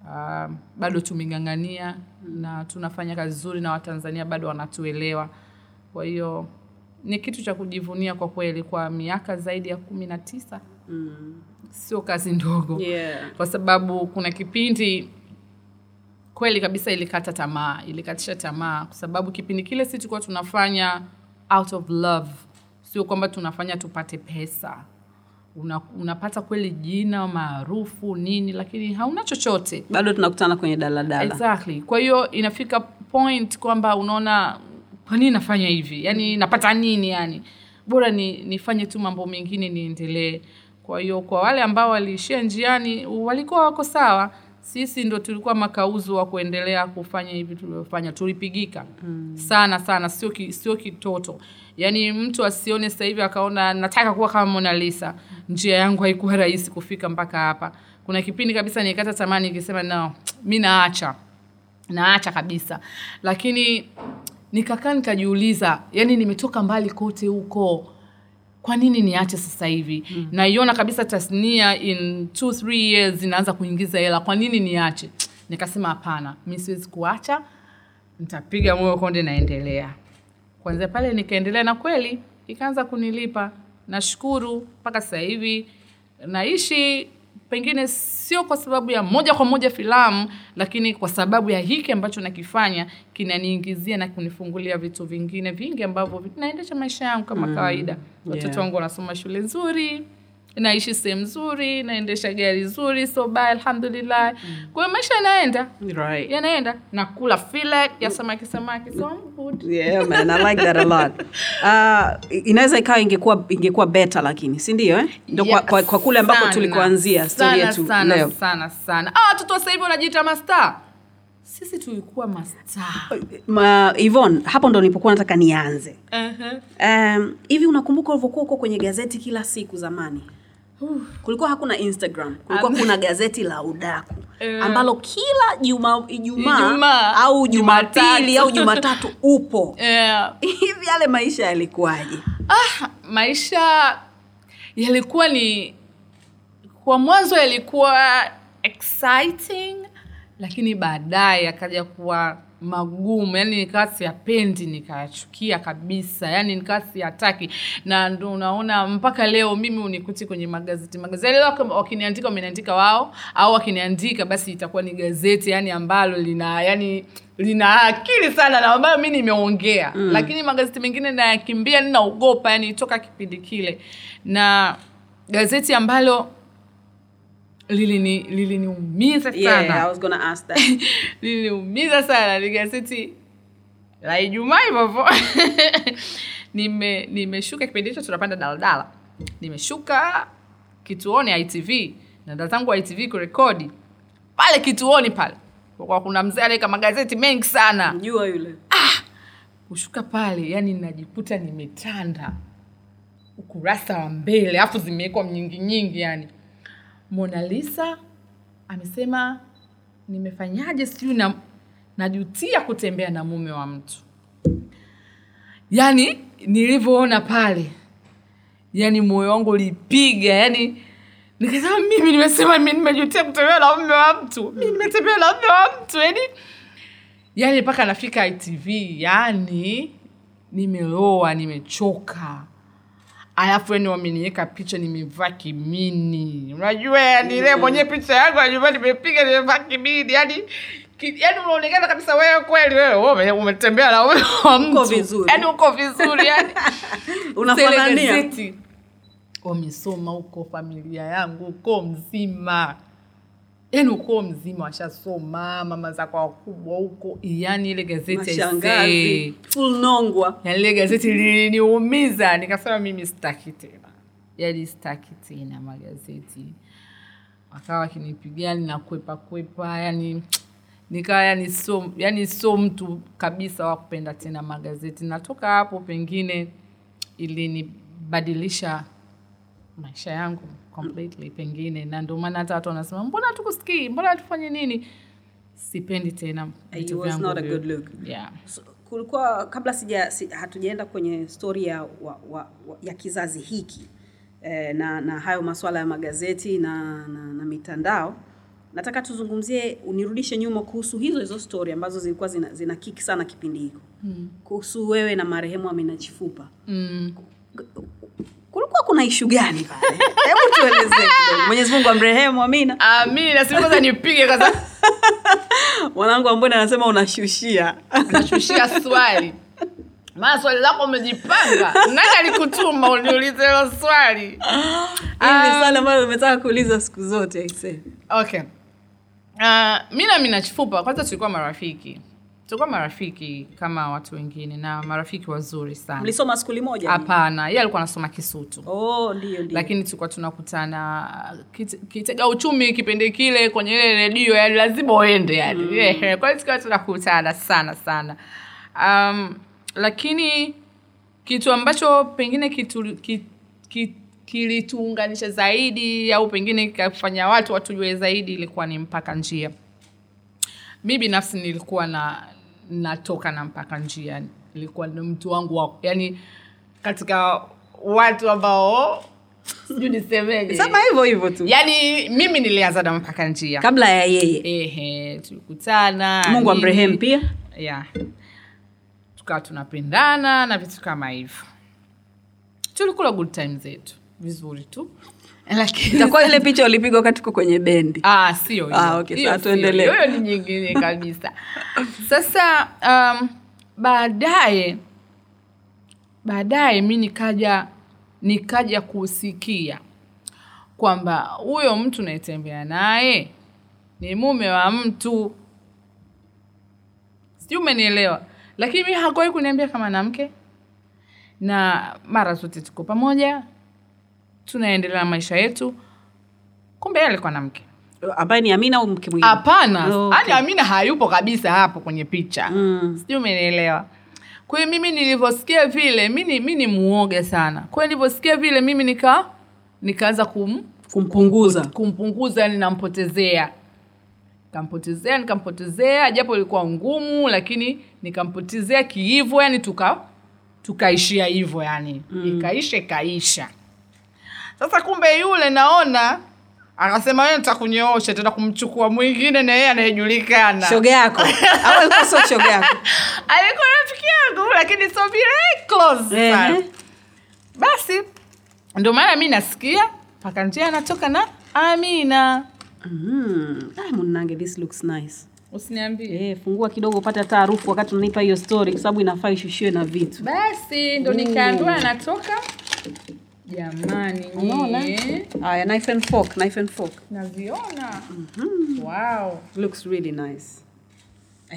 Uh, bado tumeng'ang'ania na tunafanya kazi nzuri na watanzania bado wanatuelewa. Kwa hiyo ni kitu cha kujivunia kwa kweli kwa miaka zaidi ya kumi na tisa. Mm. Sio kazi ndogo. Yeah. kwa sababu kuna kipindi kweli kabisa ilikata tamaa ilikatisha tamaa. Kwa sababu kipindi kile si tulikuwa tunafanya out of love. Sio kwamba tunafanya tupate pesa. Una, unapata kweli jina maarufu nini lakini hauna chochote. Bado tunakutana kwenye daladala. Exactly. Kwa hiyo inafika point kwamba unaona kwa nini nafanya hivi? Yani napata nini yani? Bora ni nifanye tu mambo mengine niendelee kwa hiyo kwa wale ambao waliishia njiani walikuwa wako sawa. Sisi ndo tulikuwa makauzu wa kuendelea kufanya hivi tulivyofanya. Tulipigika mm. sana sana. Sio ki, sio kitoto. Yaani mtu asione sasa hivi akaona nataka kuwa kama Mona Lisa. Njia yangu haikuwa rahisi kufika mpaka hapa. Kuna kipindi kabisa nikata tamani nikisema no mi naacha. Naacha kabisa. Lakini nikakaa nikajiuliza yani nimetoka mbali kote huko kwa nini niache sasa hivi? Mm. naiona kabisa tasnia in two, three years inaanza kuingiza hela. Kwa nini niache? Nikasema hapana mi siwezi kuacha. Nitapiga moyo konde naendelea. Kwanzia pale nikaendelea na kweli ikaanza kunilipa. Nashukuru mpaka sasa hivi. Naishi pengine sio kwa sababu ya moja kwa moja filamu lakini kwa sababu ya hiki ambacho nakifanya kinaniingizia na kunifungulia vitu vingine vingi ambavyo vinaendesha maisha yangu kama mm. kawaida watoto Yeah. wangu wanasoma shule nzuri naishi sehemu nzuri naendesha gari zuri so baya alhamdulillah. Mm. kwa hiyo maisha yanaenda. Right. yanaenda. Nakula filet ya samaki samaki so I'm good. Yeah man i like that a lot. Uh, inaweza ikawa ingekuwa ingekuwa beta lakini si ndio eh? ndo kwa, Yeah, kwa, kwa kule ambako tulikuanzia stori sana, yetu sana, leo. sana sana. Ah, watoto wa sasa hivi wanajiita mastaa. Sisi tulikuwa mastaa. Ma, Yvonne, hapo ndo nilipokuwa nataka nianze. Uh-huh. um, hivi unakumbuka ulivyokuwa uko kwenye gazeti kila siku zamani kulikuwa hakuna instagram kulikuwa Am- kuna gazeti la udaku uh, ambalo kila juma ijumaa Ijumaa, au jumapili au jumatatu upo. Yeah. hivi yale maisha yalikuwaje? Ah, maisha yalikuwa ni kwa mwanzo yalikuwa exciting lakini baadaye yakaja kuwa magumu. Yani nikawa siyapendi nikayachukia kabisa. Yani nikawa siyataki. Na ndo unaona mpaka leo mimi unikuti kwenye magazeti. Magazeti leo wakiniandika wameniandika wao au wakiniandika basi itakuwa ni gazeti yani ambalo lina yani lina akili sana na ambayo mi nimeongea. Mm. lakini magazeti mengine nayakimbia ninaogopa yani toka kipindi kile. Na gazeti ambalo lilini liliniumiza sana. Yeah, I was gonna ask that. liliniumiza sana. Ni gazeti la ijumaa nime nimeshuka kipindi hicho tunapanda daladala nimeshuka kituoni itv nanda zangu itv kurekodi. Pale kituoni pale. Kwa kuna mzee anaweka magazeti mengi sana. Mjua yule. kushuka pale yani najikuta nimetanda. Ukurasa wa mbele alafu zimewekwa nyingi nyingi yani mona lisa amesema nimefanyaje sijui na najutia kutembea na mume wa mtu. Yani nilivyoona pale yani moyo wangu ulipiga yani nikasema mimi nimesema mimi nimejutia kutembea na mume wa mtu mimi nimetembea na mume wa mtu yani yani mpaka nafika itv yani nimeloa nimechoka alafu yani wameniweka picha nimevaa kimini. Unajua yani ile mwenyewe picha yangu najua nimepiga nimevaa kimini. Yani yaani unaonekana kabisa wewe kweli wewe ume- umetembea na yani uko vizuri yani. Unafanania. Wamesoma huko familia yangu uko mzima yaani ukoo mzima washasoma mama zako wakubwa huko. Yani ile gazeti aisee. Full nongwa. Yaani ile gazeti liliniumiza. Nikasema mimi sitaki tena. Yani sitaki tena magazeti. Wakawa wakinipigia ninakwepa kwepa. Yani nikawa yani so yani so mtu kabisa wa kupenda tena magazeti. Natoka hapo pengine ilinibadilisha maisha yangu completely pengine na ndio maana hata watu wanasema mbona tukusikii mbona tufanye nini sipendi tena vitu vyangu not a good look. yeah. So, kulikuwa kabla sija si, hatujaenda kwenye stori ya, wa, wa, wa, ya kizazi hiki eh, na, na hayo masuala ya magazeti na, na, na mitandao nataka tuzungumzie unirudishe nyuma kuhusu hizo hizo stori ambazo zilikuwa zina, zina kiki sana kipindi hiko mm. kuhusu wewe na marehemu Amina Chifupa mm. Kulikuwa kuna ishu gani pale? Hebu tuelezee mwenyezi mungu amrehemu amina. Amina. Si kwanza nipige kwanza mwanangu ambone anasema unashushia. Unashushia swali. Maana swali lako umejipanga. Nani alikutuma? Uniulize hilo swali. Hili ni swali ambalo umetaka kuuliza siku zote aisee. Okay. Uh, mi na mina chifupa. Kwanza tulikuwa marafiki tulikuwa marafiki kama watu wengine na marafiki wazuri sana. Mlisoma skuli moja? Hapana ye alikuwa anasoma kisutu. Oh ndio ndio. Lakini tulikuwa tunakutana kite- kitega uchumi kipindi kile kwenye ile redio yani lazima uende yani. Mm. kwa hiyo tulikuwa tunakutana sana sana. Um, lakini kitu ambacho pengine kitu, ki, ki, kilituunganisha zaidi au pengine kikafanya watu watujue zaidi ilikuwa ni mpaka njia. Mi binafsi nilikuwa na natoka na mpaka njia ilikuwa ni mtu wangu wa yani katika watu ambao sijui nisemeje. Sema hivyo hivyo tu. Yani mimi nilianza na mpaka njia. Kabla ya yeye. Ehe tulikutana mungu amrehemu pia. Yeah. tukawa tunapendana na vitu kama hivyo. Tulikula good time zetu vizuri tu lakini itakuwa ile picha ulipigwa wakati uko kwenye bendi. Ah, sio. Ah, okay, tuendelee. Hiyo. Ni nyingine kabisa. Sasa um, baadaye baadaye mi nikaja nikaja kusikia kwamba huyo mtu naetembea naye ni mume wa mtu. Sijui umenielewa. Lakini mi hakuwahi kuniambia kama na mke. Na mara zote tuko pamoja tunaendelea na maisha yetu. Kumbe yeye alikuwa na mke. Ambaye ni amina au mke mwingine? Hapana. Oh, yani amina hayupo kabisa hapo kwenye picha. Mm. sijui umenielewa. Kwa hiyo mimi nilivyosikia vile mi ni- mi ni muoga sana. Kwa hiyo nilivyosikia vile mimi nika nikaanza kum, kumpunguza. kumpunguza yani nampotezea. Nikampotezea nikampotezea japo ilikuwa ngumu lakini nikampotezea kiivo yani tuka tukaishia hivyo yani mm. ikaisha ikaisha sasa kumbe yule naona akasema wewe nitakunyoosha tena kumchukua mwingine na yeye anayejulikana. Shoga yako. Au alikuwa sio shoga yako? Alikuwa rafiki yangu lakini so very close sana. Basi ndio maana mi nasikia mpaka njia anatoka na amina. Mm. ah, munange this looks nice. Usiniambie. Eh, fungua kidogo upate taarufu wakati unanipa hiyo story kwa sababu inafaa ishushiwe na vitu. Basi ndo nikaambiwa anatoka jamani nyie. Haya knife and fork knife and fork. Naziona. Wow. Looks really nice.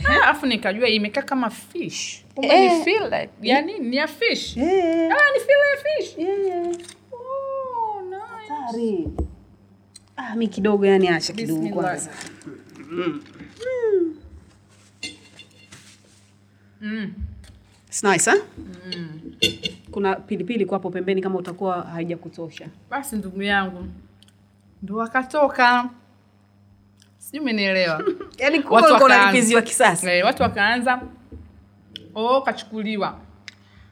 Alafu nikajua imekaa kama fish. Kumbe Eh. ni feel like yani ni ya fish. Eh, ah ni fillet ya fish. Yeah. oh nice. Hatari. ah, mi kidogo yani acha kidogo Bismillah. Mm. mm. It's nice, huh? kuna pilipili kwa hapo pembeni kama utakuwa haijakutosha. Basi ndugu yangu ndo wakatoka. Sijui umenielewa. Yaani Watu kisasa. Eh, watu wakaanza oh, kachukuliwa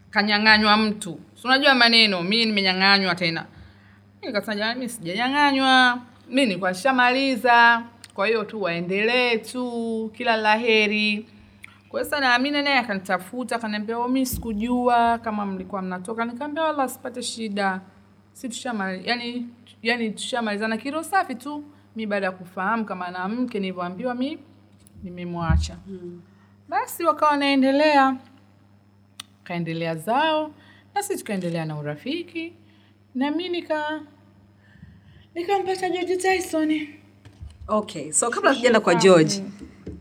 kanyang'anywa mtu. Si unajua maneno mi nimenyang'anywa tena. Mi nikasema jamani mi sijanyang'anywa. Mi nilikuwa shamaliza kwa hiyo tu waendelee tu kila la heri kwa hiyo amina naye akanitafuta akaniambia mimi sikujua kama mlikuwa mnatoka. Nikamwambia wala sipate shida. Si tushamali yani, yani tushamalizana kiro safi tu. Mi baada ya kufahamu kama na mke nilivyoambiwa mi nimemwacha. Basi wakawa wanaendelea. Kaendelea zao na sisi tukaendelea na urafiki. Na mi nika nikampata George Tyson. Okay so kabla tujaenda kwa george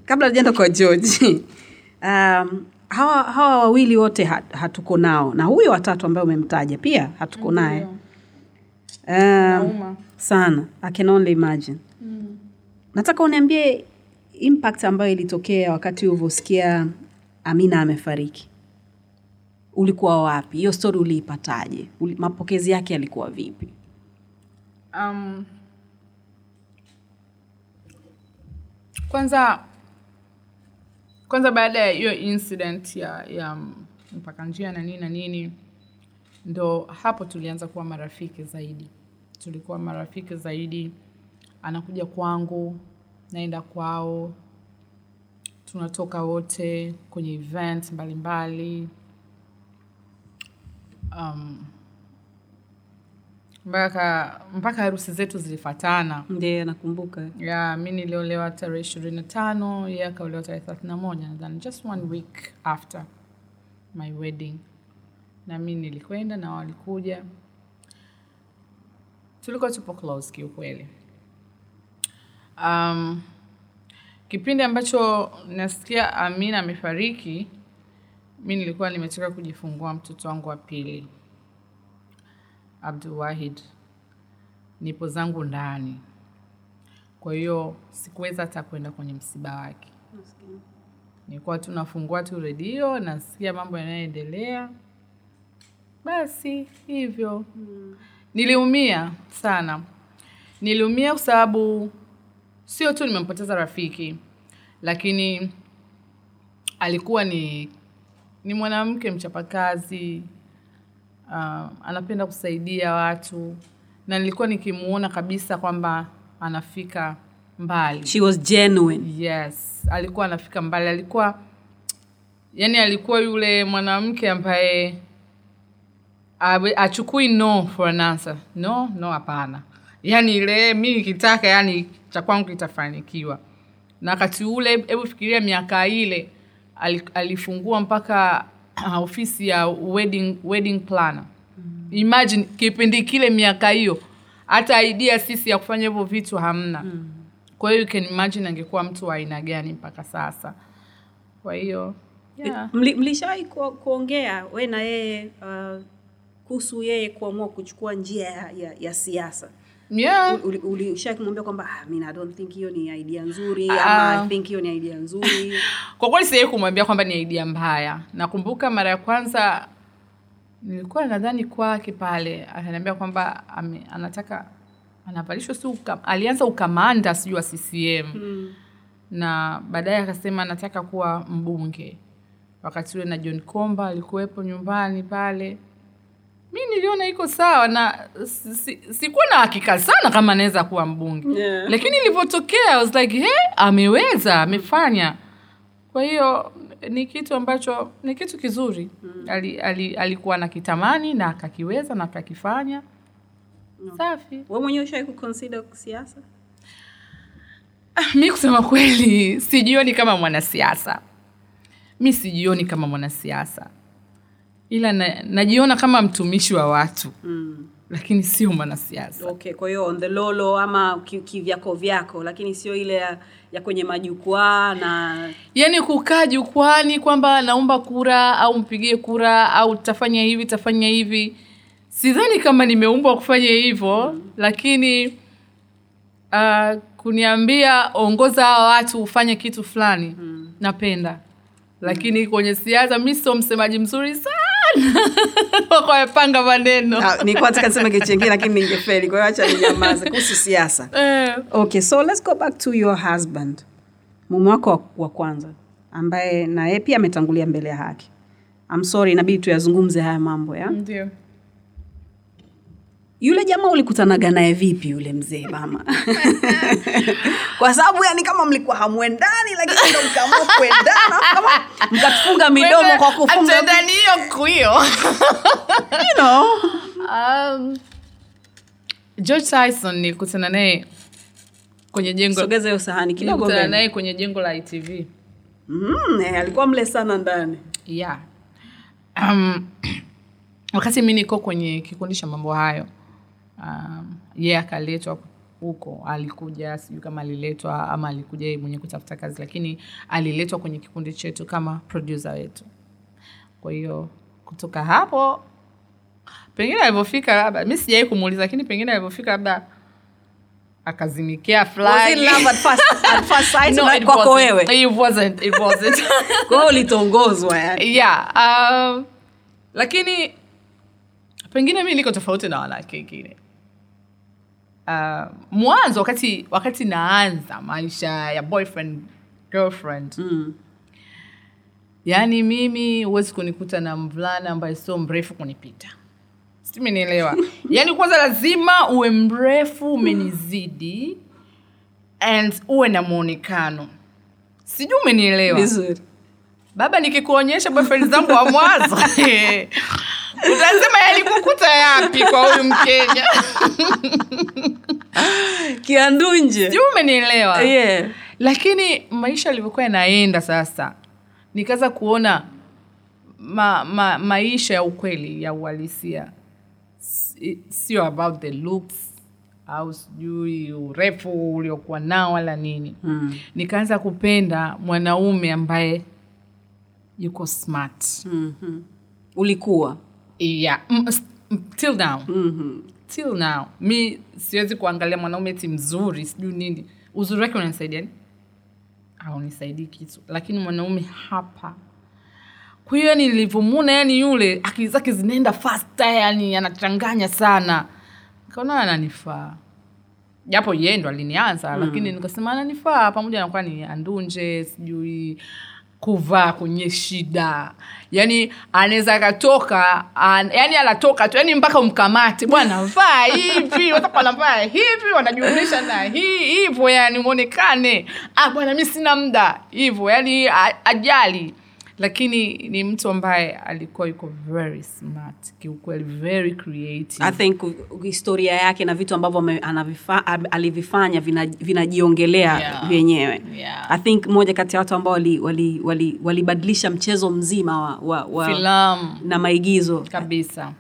kabla tujaenda kwa george um, hawa hawa wawili wote hat, hatuko nao. Na huyo watatu ambaye umemtaja pia hatuko naye. Um, sana. I can only imagine. Nataka uniambie impact ambayo ilitokea wakati ulivyosikia amina amefariki. Ulikuwa wapi? Hiyo stori uliipataje? Uli, mapokezi yake yalikuwa vipi? Um, kwanza kwanza baada ya hiyo incident ya ya mpaka njia na nini na nini ndo hapo tulianza kuwa marafiki zaidi. Tulikuwa marafiki zaidi anakuja kwangu naenda kwao tunatoka wote kwenye event mbalimbali. Um, mpaka mpaka harusi zetu zilifatana. Ndio nakumbuka. Yeah, mi niliolewa tarehe ishirini na tano ye akaolewa tarehe thelathini na moja nadhani just one week after my wedding. Na mi nilikwenda na walikuja. Tulikuwa tupo close kiukweli. Um, kipindi ambacho nasikia amina amefariki mi nilikuwa nimetoka kujifungua mtoto wangu wa pili abdul wahid nipo zangu ndani. Kwa hiyo sikuweza hata kwenda kwenye msiba wake. Nilikuwa tu nafungua tu redio nasikia mambo yanayoendelea. Basi hivyo. Niliumia sana. Niliumia kwa sababu sio tu nimempoteza rafiki lakini alikuwa ni ni mwanamke mchapakazi uh, anapenda kusaidia watu. Na nilikuwa nikimuona kabisa kwamba anafika mbali. She was genuine. Yes alikuwa anafika mbali. Alikuwa yani alikuwa yule mwanamke ambaye achukui no for an answer. No no hapana. Yani ile mi nikitaka yani cha kwangu kitafanikiwa. Na wakati ule hebu fikiria miaka ile alifungua mpaka ah, ofisi ya wedding, wedding planner. Imagine kipindi kile miaka hiyo hata idea sisi ya kufanya hivyo vitu hamna. Kwa hiyo you can imagine angekuwa mtu wa aina gani mpaka sasa. Kwa hiyo yeah. Mli- mlishawahi ku, kuongea we na yeye uh, kuhusu yeye kuamua kuchukua njia ya, ya, ya siasa Yeah. Uli- uli- kumwambia kwamba ah, mimi I don't think hiyo ni idea nzuri uh, ama I think hiyo ni idea nzuri? Kwa kweli siwezi kumwambia kwamba ni idea mbaya. Nakumbuka mara ya kwanza nilikuwa nadhani kwake pale akaniambia kwamba ame, anataka anavalishwa si uka, alianza ukamanda sijui wa ccm mm. na baadaye akasema anataka kuwa mbunge. Wakati ule na john komba alikuwepo nyumbani pale mi niliona iko sawa na si- si- sikuwa na hakika sana kama anaweza kuwa mbunge. Yeah. lakini ilivyotokea was like he ameweza amefanya. Kwa hiyo ni kitu ambacho ni kitu kizuri. Mm. ali, ali, alikuwa na kitamani na akakiweza na akakifanya. Safi. We mwenyewe ushawai kuconsider siasa? Ah, mi kusema kweli sijioni kama mwanasiasa. Mi sijioni kama mwanasiasa ila na, najiona kama mtumishi wa watu. Mm. lakini sio mwanasiasa. Okay kwa hiyo on the ama kivyako vyako lakini sio ile ya, ya kwenye majukwaa na yaani kukaa jukwani kwamba naomba kura au mpigie kura au tafanya hivi tafanya hivi. Sidhani kama nimeumbwa kufanya hivyo mm. lakini uh, kuniambia ongoza hawa watu ufanye kitu fulani. Mm. napenda. Lakini kwenye siasa mi sio msemaji mzuri sana wakwamepanga maneno. Ah, nilikuwa nataka niseme kitu chingine lakini ningefeli. Kwa hiyo acha ninyamaze kuhusu siasa. Eh, okay so let's go back to your husband. Mume wako wa, wa kwanza ambaye na yeye pia ametangulia mbele ya haki. I'm sorry inabidi tuyazungumze haya mambo ya? Ndio yule jamaa ulikutanaga naye vipi yule mzee mama? Kwa sababu yani kama mlikuwa hamwendani lakini ndo mkaamua kuendana kama mkatufunga midomo kwa kufunga Atendani hiyo kuyo you know. um, george tyson nilikutana naye kwenye jengo sogeza hiyo sahani kidogo nilikutana naye kwenye jengo la itv mm, eh, alikuwa mle sana ndani. Yeah. Um, wakati mi niko kwenye kikundi cha mambo hayo um, ye yeah, akaletwa huko alikuja sijui kama aliletwa ama alikuja yeye mwenye kutafuta kazi lakini aliletwa kwenye kikundi chetu kama producer wetu. Kwa hiyo kutoka hapo pengine alivyofika labda mi sijawai kumuuliza lakini pengine alivyofika labda akazimikia kwako ulitongozwa yani. Yeah um, lakini pengine mi niko tofauti na wanawake wengine uh, mwanzo wakati wakati naanza maisha ya boyfriend girlfriend. Mm. yaani mimi huwezi kunikuta na mvulana ambaye sio mrefu kunipita. Simenielewa yaani kwanza lazima uwe mrefu umenizidi and uwe na mwonekano. Sijui umenielewa? Baba nikikuonyesha boyfriend zangu wa mwanzo utasema yalikukuta yapi kwa huyu mkenya? Kiandunje sijui umenielewa. Yeah. lakini maisha yalivyokuwa yanaenda sasa nikaanza kuona ma, ma, maisha ya ukweli ya uhalisia. Si- sio about the looks au sijui urefu uliokuwa nao wala nini. Mm. nikaanza kupenda mwanaume ambaye yuko smart. Mm-hmm. ulikuwa yeah. mm, till now. Mm-hmm. till now. Mi siwezi kuangalia mwanaume ti mzuri sijui nini. Uzuri wake unanisaidia aunisaidii kitu. Lakini mwanaume hapa. Kwa hiyo yani nilivyomuna yani yule akili zake zinaenda fasta yani anachanganya sana. Nikaona ananifaa. Japo yeye ndo alinianza mm. lakini nikasema ananifaa pamoja nakuwa ni andunje sijui kuvaa kwenye shida. Yani anaweza akatoka an, yani anatoka tu yani mpaka umkamate bwana vaa hivi wanavaa hivi wanajumlisha na hii hivyo yani mwonekane. Ah bwana mi sina muda. Hivyo yani ajali lakini ni mtu ambaye alikuwa yuko very smart kiukweli very creative. I think historia yake na vitu ambavyo alivifanya vina- vinajiongelea Yeah. vyenyewe. Yeah. i think moja kati ya watu ambao walibadilisha wali, wali, mchezo mzima wa, wa, wa filamu. na maigizo. Kabisa.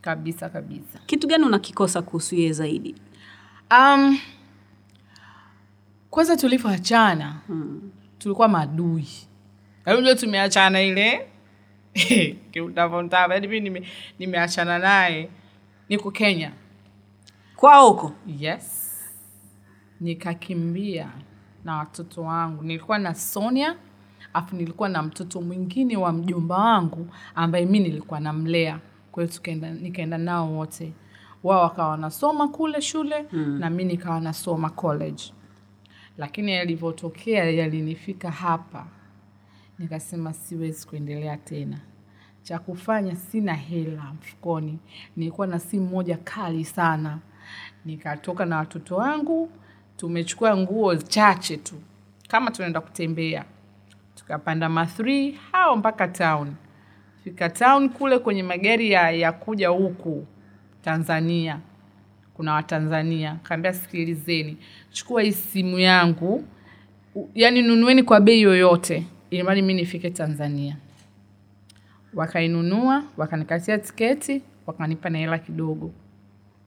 Kabisa kabisa. Kitu gani unakikosa kuhusu yeye zaidi? Um, kwanza tulivyoachana hmm. tulikuwa maadui unajua tumeachana ile? Kiutavontava yaani mimi nime- nimeachana naye. Niko kenya. Kwao huko? Yes. Nikakimbia na watoto wangu. Nilikuwa na sonia afu nilikuwa na mtoto mwingine wa mjomba wangu ambaye mi nilikuwa namlea. Kwa hiyo tukaenda nikaenda nao wote. Wao wakawa wanasoma kule shule mm. na mi nikawa nasoma college. Lakini yalivyotokea yalinifika hapa nikasema siwezi kuendelea tena. Cha kufanya sina hela mfukoni. Nilikuwa na simu moja kali sana. Nikatoka na watoto wangu tumechukua nguo chache tu. Kama tunaenda kutembea. Tukapanda ma3 hao mpaka town. Fika town kule kwenye magari ya, kuja huku tanzania. Kuna watanzania. Kaambia sikilizeni. Chukua hii simu yangu. Yaani nunueni kwa bei yoyote ili mi nifike tanzania. Wakainunua wakanikatia tiketi wakanipa na hela kidogo.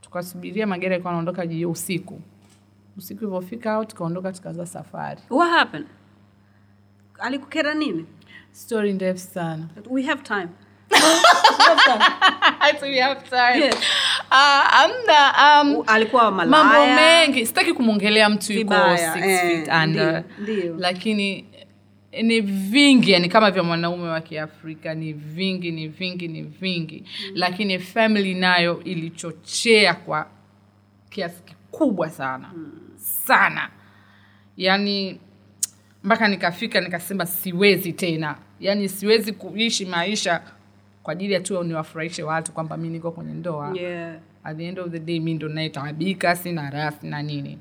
Tukasubiria magari alikuwa anaondoka jio usiku. Usiku ilivyofika au tukaondoka tukaanza safari. What happened? Alikukera nini? Story ndefu sana. We have time. Alikuwa malaya. mambo mengi. Sitaki kumwongelea mtu yuko six eh, feet under. ndio, ndio. lakini ni vingi yani kama vya mwanaume wa kiafrika ni vingi ni vingi ni vingi mm. lakini family nayo ilichochea kwa kiasi kikubwa sana mm. sana yani mpaka nikafika nikasema siwezi tena yani siwezi kuishi maisha kwa ajili ya tu niwafurahishe watu kwamba mi niko kwenye ndoa yeah. at the end of the day mi ndo nayetaabika sina raha sina nini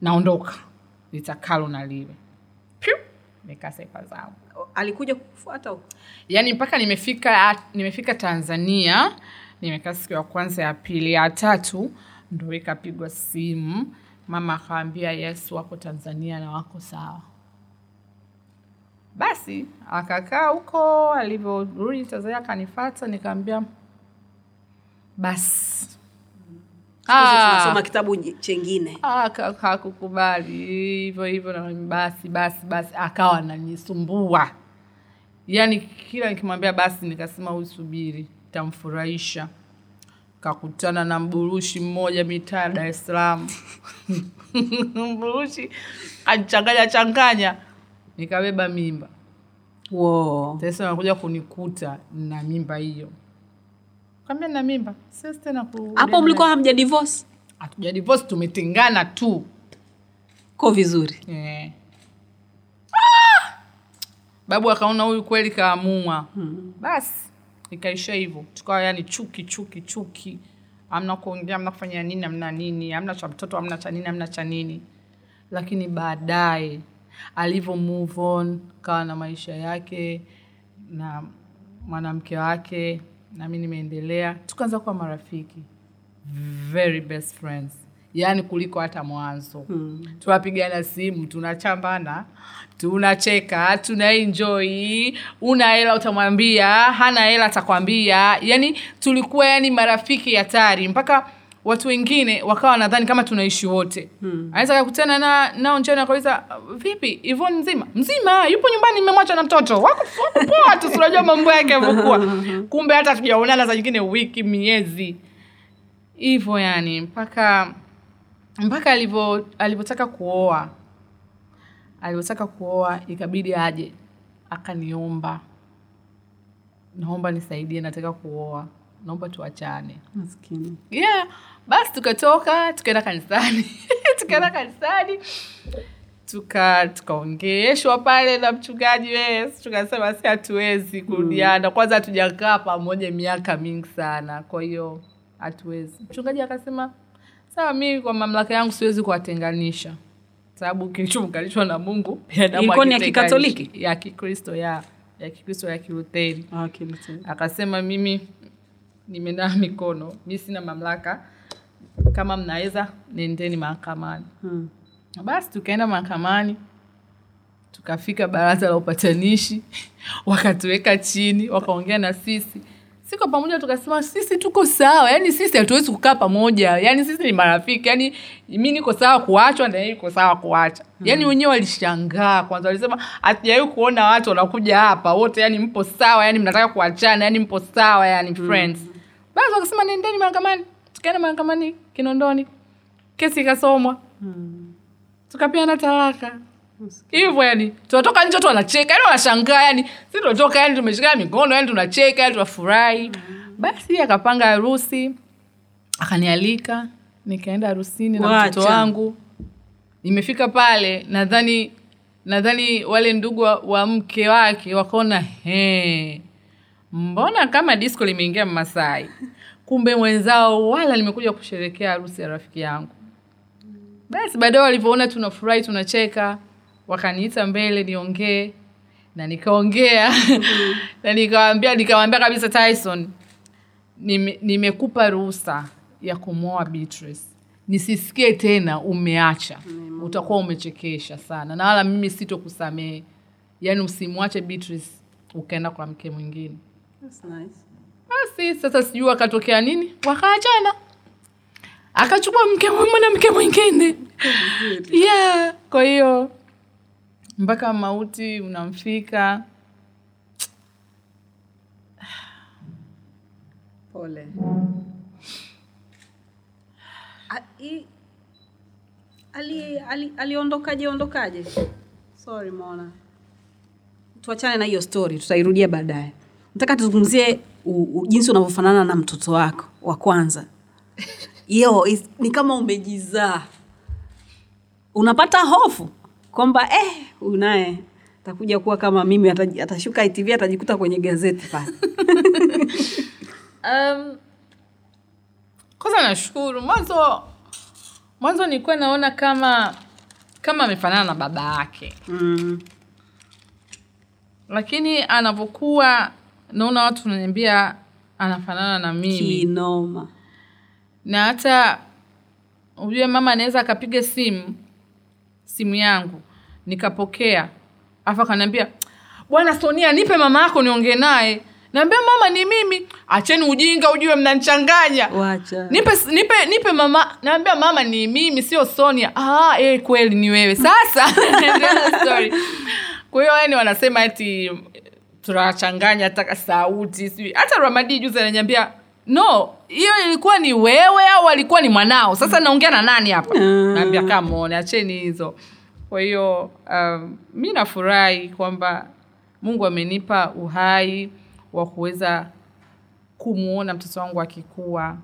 naondoka litakalo na liwe Pyu! Nikasepa zangu alikuja kufuata huko? Yaani mpaka nimefika nimefika tanzania nimekaa siku ya kwanza ya pili ya tatu ndo ikapigwa simu. Mama akawambia Yesu wako tanzania na wako sawa. Basi akakaa huko alivyorudi tanzania akanifata nikaambia basi. Tunasoma kitabu chengine. Hakukubali. Hivyo hivyo na basi basi basi. Akawa ananisumbua. Yaani kila nikimwambia basi nikasema usubiri tamfurahisha kakutana na mburushi mmoja mitaa ya dar es salaam. Mburushi achanganya changanya. Nikabeba mimba. Wow. sasa nakuja kunikuta na mimba hiyo kaambia na mimba. Siwezi tena ku- hapo mlikuwa hamja divorce? Hatuja divorce tumetengana tu. Ko vizuri. Eh. Ah! babu akaona huyu kweli kaamua. Hmm. basi ikaisha hivyo. Tukawa yani chuki chuki chuki. Amna kuongea amna kufanya nini amna nini. Amna cha mtoto amna cha nini amna cha nini. Lakini baadaye alivyo move on kawa na maisha yake na mwanamke wake nami nimeendelea. Tukaanza kuwa marafiki. Very best friends. Yaani kuliko hata mwanzo. Hmm. tunapigana simu tunachambana tunacheka tuna enjoy una hela utamwambia hana hela atakwambia. Yani tulikuwa yani marafiki hatari. Mpaka watu wengine wakawa nadhani kama tunaishi wote. Hmm. anaweza kakutana na nao njiani akauliza vipi ivon mzima? Mzima yupo nyumbani nimemwacha na mtoto. Wako poa tu tunajua mambo yake yavyokuwa kumbe hata tujaonana za nyingine wiki miezi. Hivyo yani mpaka mpaka alivyotaka kuoa. Alivyotaka kuoa ikabidi aje akaniomba. Naomba nisaidie nataka kuoa naomba tuachane. Maskini. Yeah basi tukatoka tukaenda kanisani. Tukaenda kanisani tuka tukaongeeshwa pale na mchungaji yes tukasema si hatuwezi kurudiana. Kwanza hatujakaa pamoja miaka mingi sana. Kwa hiyo hatuwezi. Mchungaji akasema sawa mii kwa mamlaka yangu siwezi kuwatenganisha. Sababu kilichounganishwa na mungu binadamu Ilikuwa ni ya. Kikatoliki? ya kikristo ya ya kikristo ya kilutheri. Ah, akasema mimi nimenawa mikono mi sina mamlaka. Kama mnaweza nendeni mahakamani. Hmm. basi tukaenda mahakamani tukafika baraza la upatanishi wakatuweka chini wakaongea na sisi. Siko pamoja tukasema sisi tuko sawa. Yani sisi hatuwezi kukaa pamoja. Yani sisi ni marafiki. Yani mi niko sawa kuachwa na yeye iko sawa kuacha. Yani wenyewe walishangaa kwanza. Walisema hatujawahi kuona watu wanakuja hapa. Wote yani mpo sawa. Yani mnataka kuachana. Yani mpo sawa. Yani friends basi wakasema nendeni mahakamani. Tukaenda mahakamani kinondoni. Kesi ikasomwa. Tukapeana talaka. Hivyo yani tunatoka nje tu wanacheka yani wanashangaa yani si tunatoka yani tumeshikana mikono yani tunacheka yani tunafurahi. Basi akapanga harusi akanialika nikaenda harusini na mtoto wangu. Nimefika pale nadhani nadhani wale ndugu wa, wa mke wake wakaona he mbona kama disco limeingia Mmasai, Kumbe mwenzao wala limekuja kusherekea harusi ya rafiki yangu. Basi baadaye walivyoona tunafurahi tunacheka, wakaniita mbele niongee na nikaongea. Na nikawambia nikawambia kabisa Tyson, nime- nimekupa ruhusa ya kumwoa Beatrice, nisisikie tena umeacha, utakuwa umechekesha sana, na wala mimi sitokusamehe. Yaani usimwache Beatrice ukaenda kwa mke mwingine. That's nice. Basi sasa sijui akatokea nini, wakaachana, akachukua mke mwanamke mwingine yeah. Kwa hiyo mpaka mauti unamfika. Pole. A- ali- ali- aliondokaje ondokaje? Sorry Mona, tuachane na hiyo story, tutairudia baadaye. Nataka tuzungumzie jinsi unavyofanana na mtoto wako wa kwanza. yo is- ni kama umejizaa, unapata hofu kwamba eh, unaye naye atakuja kuwa kama mimi, atashuka ITV atajikuta kwenye gazeti pale. Um, kwanza nashukuru mwanzo mwanzo nilikuwa naona kama kama amefanana na baba yake mm. lakini anavyokuwa naona watu wananiambia anafanana na mimi. Kinoma. na hata ujue mama anaweza akapiga simu simu yangu nikapokea. Afu akaniambia bwana sonia nipe mama yako niongee naye. Naambia mama ni mimi. Acheni ujinga ujue mnanchanganya Wacha. nipe nipe nipe mama naambia mama ni mimi sio sonia. Ah, eh, kweli ni wewe. Sasa kwa hiyo yani wanasema eti tunachanganya hata sauti sijui hata ramadi juzi ananiambia no hiyo ilikuwa ni wewe au alikuwa ni mwanao sasa naongea na nani hapa Mm. naambia kamone acheni hizo kwa hiyo um, mi nafurahi kwamba mungu amenipa uhai wa kuweza kumwona mtoto wangu akikuwa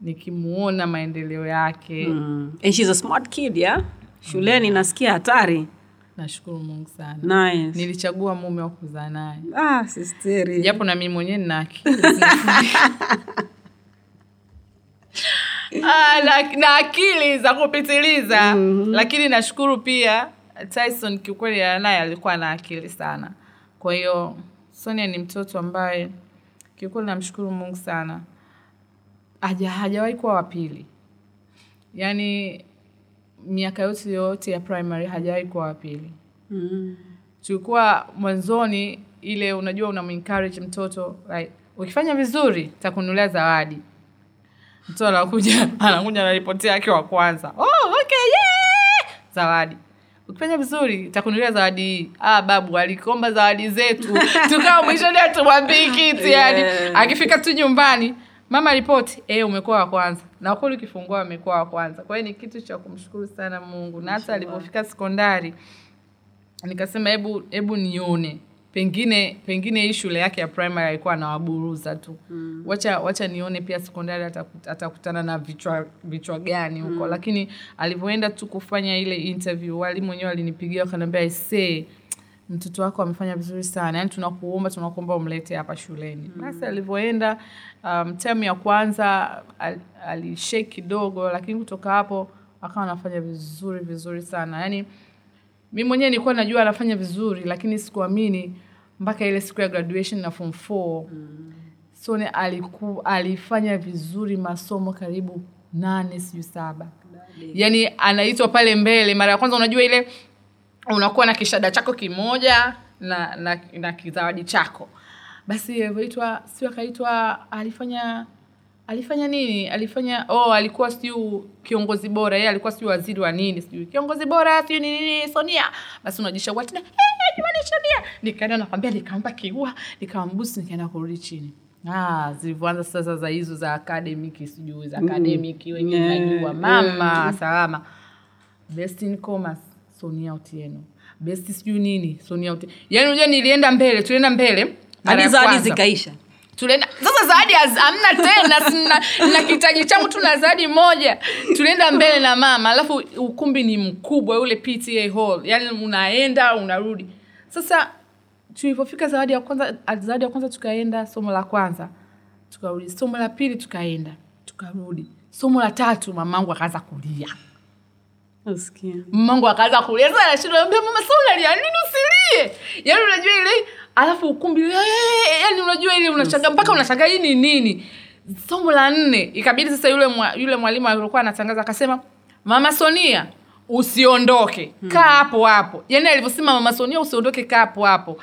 nikimuona maendeleo yake Mm. And she's a smart kid, yeah? Shuleni nasikia hatari. Nashukuru mungu sana. Nice. nilichagua mume wa kuzaa naye. Ah, sisteri. japo na mimi mwenyewe nina akili. Ah, na, na akili za kupitiliza. Lakini nashukuru pia tyson kiukweli naye alikuwa na akili sana. Kwa hiyo sonia ni mtoto ambaye kiukweli namshukuru mungu sana. Haja- hajawahi kuwa wapili yaani miaka yote yote ya primary hajawahi kuwa wapili Mm. tulikuwa mwanzoni ile unajua unamencourage mtoto like, ukifanya vizuri takunulia zawadi. Mtoto anakuja anakuja na ripoti yake wa kwanza. Oh, okay, yeah! zawadi. Ukifanya vizuri takunulia zawadi. Hii ah, babu alikomba zawadi zetu. Tukawa mwishoni hatumwambii kitu yani. Akifika tu nyumbani mama ripoti eh, umekuwa wa kwanza. Na kweli ukifungua amekuwa wa kwanza. Kwa hiyo ni kitu cha kumshukuru sana mungu. Na hata alipofika sekondari nikasema hebu hebu nione. Pengine pengine hii shule yake ya primary alikuwa anawaburuza tu. Mm. wacha wacha nione pia sekondari ataku- atakutana na vichwa vichwa gani huko. Mm. lakini alivyoenda tu kufanya ile interview walimu wenyewe walinipigia wakaniambia isee mtoto wako amefanya vizuri sana. Yani tunakuomba tunakuomba umlete hapa shuleni. Basi alivyoenda um, ya kwanza al, alishake kidogo lakini kutoka hapo akawa anafanya vizuri vizuri sana. Yani mi mwenyewe nilikuwa najua anafanya vizuri lakini sikuamini mpaka ile siku ya graduation na form 4 mm. sone aliku, alifanya vizuri masomo karibu nane sijui saba. Yani anaitwa pale mbele. Mara ya kwanza unajua ile unakuwa na kishada chako kimoja na na, na kizawadi chako. Basi alivyoitwa sio akaitwa alifanya alifanya nini? Alifanya oh alikuwa siu kiongozi bora. Yeye alikuwa siu waziri wa nini sijui. Kiongozi bora siu nini nini sonia. Basi unajishaua tena hey, jamani sonia. Nikaenda nakwambia nikampa kiua nikambusi nikaenda kurudi chini. Ah, zilivyoanza sasa za hizo za akademiki sijui za academic wenyewe Yeah, najua mama salama. Best in commerce sonia otieno. Best sijui nini sonia otieno. Yani unajua nilienda mbele tulienda mbele Hadi zawadi zikaisha. tulienda sasa zawadi hamna tena sina na kitaji changu tu na zawadi moja. Tulienda mbele na mama alafu ukumbi ni mkubwa ule pta hall. Yani unaenda unarudi. Sasa tulipofika zawadi ya kwanza zawadi ya kwanza tukaenda somo la kwanza. Tukarudi. Somo la pili tukaenda. Tukarudi. Somo la tatu mamangu akaanza kulia Nasikia. mamangu akaanza kulia sasa anashindwa anambia mama sasa unalia nini usilie? Yaani unajua ile alafu ukumbi eh, yaani unajua ile unashangaa mpaka unashangaa hii ni nini? Somo la nne ikabidi sasa yule mwa, yule mwalimu alikuwa anatangaza akasema mama sonia usiondoke. Kaa hapo hapo. Yaani alivyosema mama sonia usiondoke kaa hapo hapo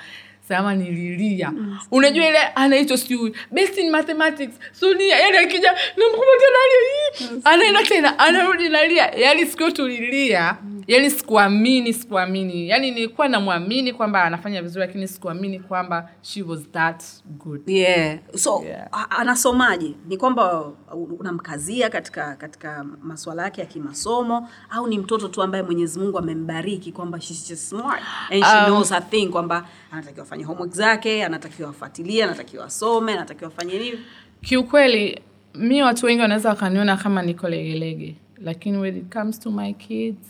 sama nililia. Unajua ile anaitwa sijui best in mathematics. Sunia yani akija namkumbatia nalia hii. Anaenda tena anarudi nalia yani sikio tulilia yani sikuamini sikuamini. Yani nilikuwa namwamini kwamba anafanya vizuri lakini sikuamini kwamba she was that good. Yeah. So Yeah. anasomaje? Ni kwamba unamkazia katika katika maswala yake ya kimasomo au ni mtoto tu ambaye mwenyezi mungu amembariki kwamba she's just smart and she Um, knows her thing kwamba anatakiwa afanye homework zake anatakiwa afuatilie anatakiwa asome anatakiwa afanye nini. Kiukweli mi watu wengi wanaweza wakaniona kama niko legelege lakini when it comes to my kids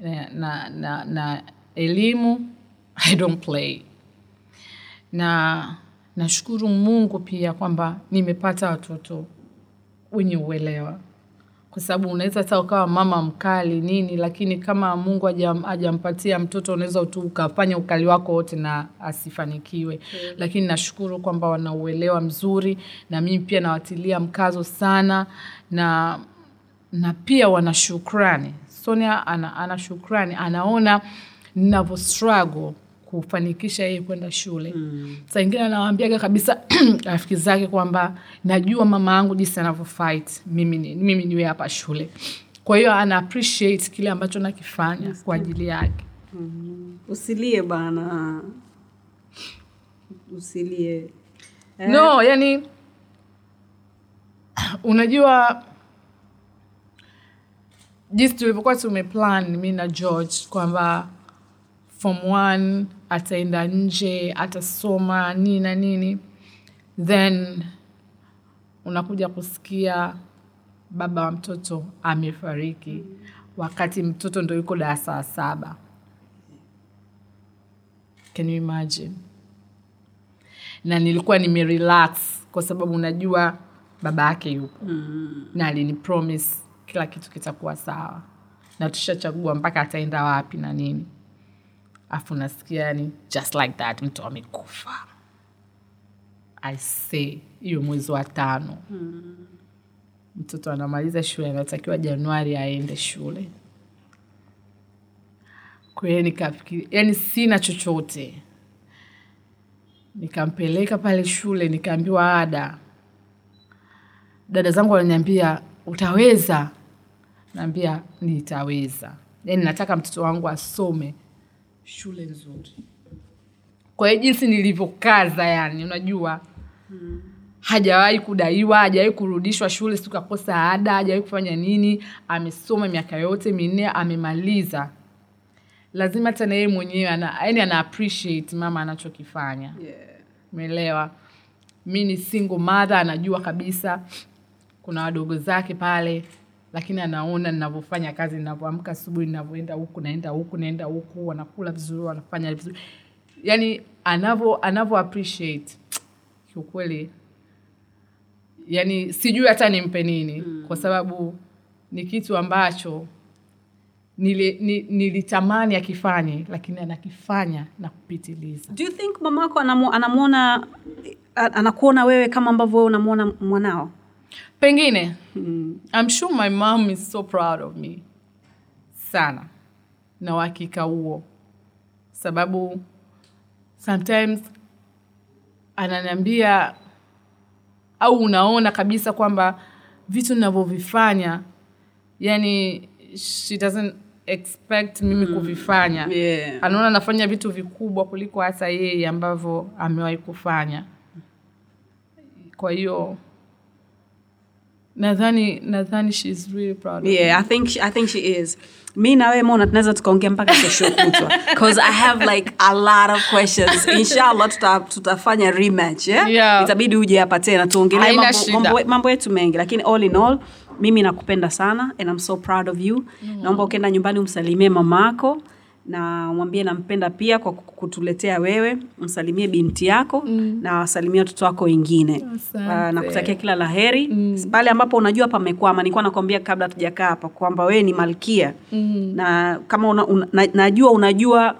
na, na, na, na elimu i don't play. Na nashukuru mungu pia kwamba nimepata watoto wenye uelewa kwa sababu unaweza hata ukawa mama mkali nini lakini kama mungu hajam- hajampatia mtoto unaweza tu ukafanya ukali wako wote na asifanikiwe. Lakini nashukuru kwamba wanauelewa mzuri na mimi pia nawatilia mkazo sana na na pia wana shukrani. Sonia ana, ana shukrani. Anaona ninavyo struggle kufanikisha yeye kwenda shule. Mm. saa ingine anawaambiaga kabisa rafiki zake kwamba najua mama yangu jinsi anavyofight mimi, ni, mimi niwe hapa shule. Kwa hiyo ana appreciate kile ambacho nakifanya kwa ajili yake. Usilie bana. Usilie. No yani unajua jinsi tulivyokuwa tumeplan mi na george kwamba form one ataenda nje atasoma nini na nini. Then unakuja kusikia baba wa mtoto amefariki. Wakati mtoto ndo yuko darasa la saba. Can you imagine? Na nilikuwa nimerelax kwa sababu unajua baba yake yupo. Mm. na alinipromis kila kitu kitakuwa sawa. Na tushachagua mpaka ataenda wapi na nini afu nasikia yani just like that mtu amekufa. I hiyo mwezi wa tano. Mm. mtoto anamaliza shule anatakiwa januari aende shule. Kwahiyo nikafikiri yani sina chochote. Nikampeleka pale shule nikaambiwa ada dada zangu wananiambia utaweza? Naambia nitaweza. Yani nataka mtoto wangu asome shule nzuri kwa hiyo jinsi nilivyokaza yani unajua hmm. hajawahi kudaiwa hajawahi kurudishwa shule sikakosa ada hajawahi kufanya nini amesoma miaka yote minne amemaliza lazima hata na yeye mwenyewe ana, yani ana appreciate mama anachokifanya yeah. umeelewa mi ni single mother anajua kabisa kuna wadogo zake pale lakini anaona ninavyofanya kazi ninavyoamka asubuhi ninavyoenda huku naenda huku naenda huku wanakula vizuri wanafanya vizuri. Yani anavyo anavyo appreciate kiukweli yani sijui hata nimpe nini. Mm. kwa sababu ni kitu ambacho nili, nilitamani akifanye lakini anakifanya na kupitiliza. Do you think mamako anamu, anamwona anakuona wewe kama ambavyo wewe unamwona mwanao pengine. Mm. I'm sure my mom is so proud of me. Sana. Na uhakika huo. Sababu sometimes ananiambia au unaona kabisa kwamba vitu ninavyovifanya yani she doesn't expect mimi kuvifanya. Yeah. anaona anafanya vitu vikubwa kuliko hata yeye ambavyo amewahi kufanya. Kwa hiyo nadhani nadhani she is really proud of yeah i think she, i think she is. Mi na wewe mona tunaweza tukaongea mpaka kesho kutwa. Because i have like a lot of questions. Inshallah tuta, tutafanya rematch yeah? Yeah. itabidi uje hapa tena tuongelee mambo, mambo, yetu mengi. Lakini all in all mimi nakupenda sana and I'm so proud of you. Naomba ukienda nyumbani umsalimie mamako na mwambie nampenda pia kwa kutuletea wewe, msalimie binti yako mm. na wasalimie watoto wako wengine. uh, na kutakia kila la heri mm. pale ambapo unajua pamekwama. Nilikuwa nakwambia kabla tujakaa hapa kwamba wewe ni malkia mm. na kama una, una, na, najua unajua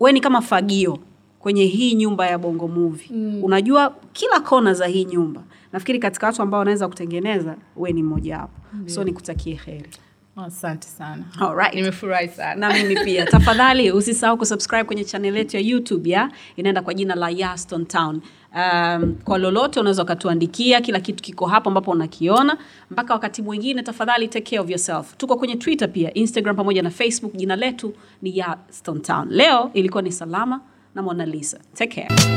wewe ni kama fagio kwenye hii nyumba ya Bongo Movie mm. unajua kila kona za hii nyumba. Nafikiri katika watu ambao wanaweza kutengeneza, wewe ni mmoja wapo mm. so nikutakie heri. Asante sana. Alright. Nimefurahi sana. na mimi pia. Tafadhali usisahau kusubscribe kwenye channel yetu ya youtube ya? Inaenda kwa jina la Yaston Town. Um, kwa lolote unaweza ukatuandikia kila kitu kiko hapo ambapo unakiona. Mpaka wakati mwingine tafadhali take care of yourself. Tuko kwenye twitter pia instagram pamoja na facebook. Jina letu ni Yaston Town. Leo ilikuwa ni salama na Mona Lisa. Take care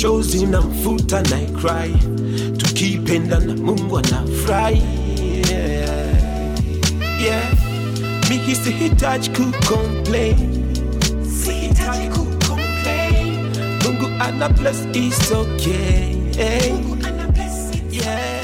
chozi na mfuta na cry, tukipenda na Mungu anafurahi yeah. yeah. Mimi sihitaji kucomplain, sihitaji kucomplain. Mungu ana bless is okay. Mungu ana bless it's yeah.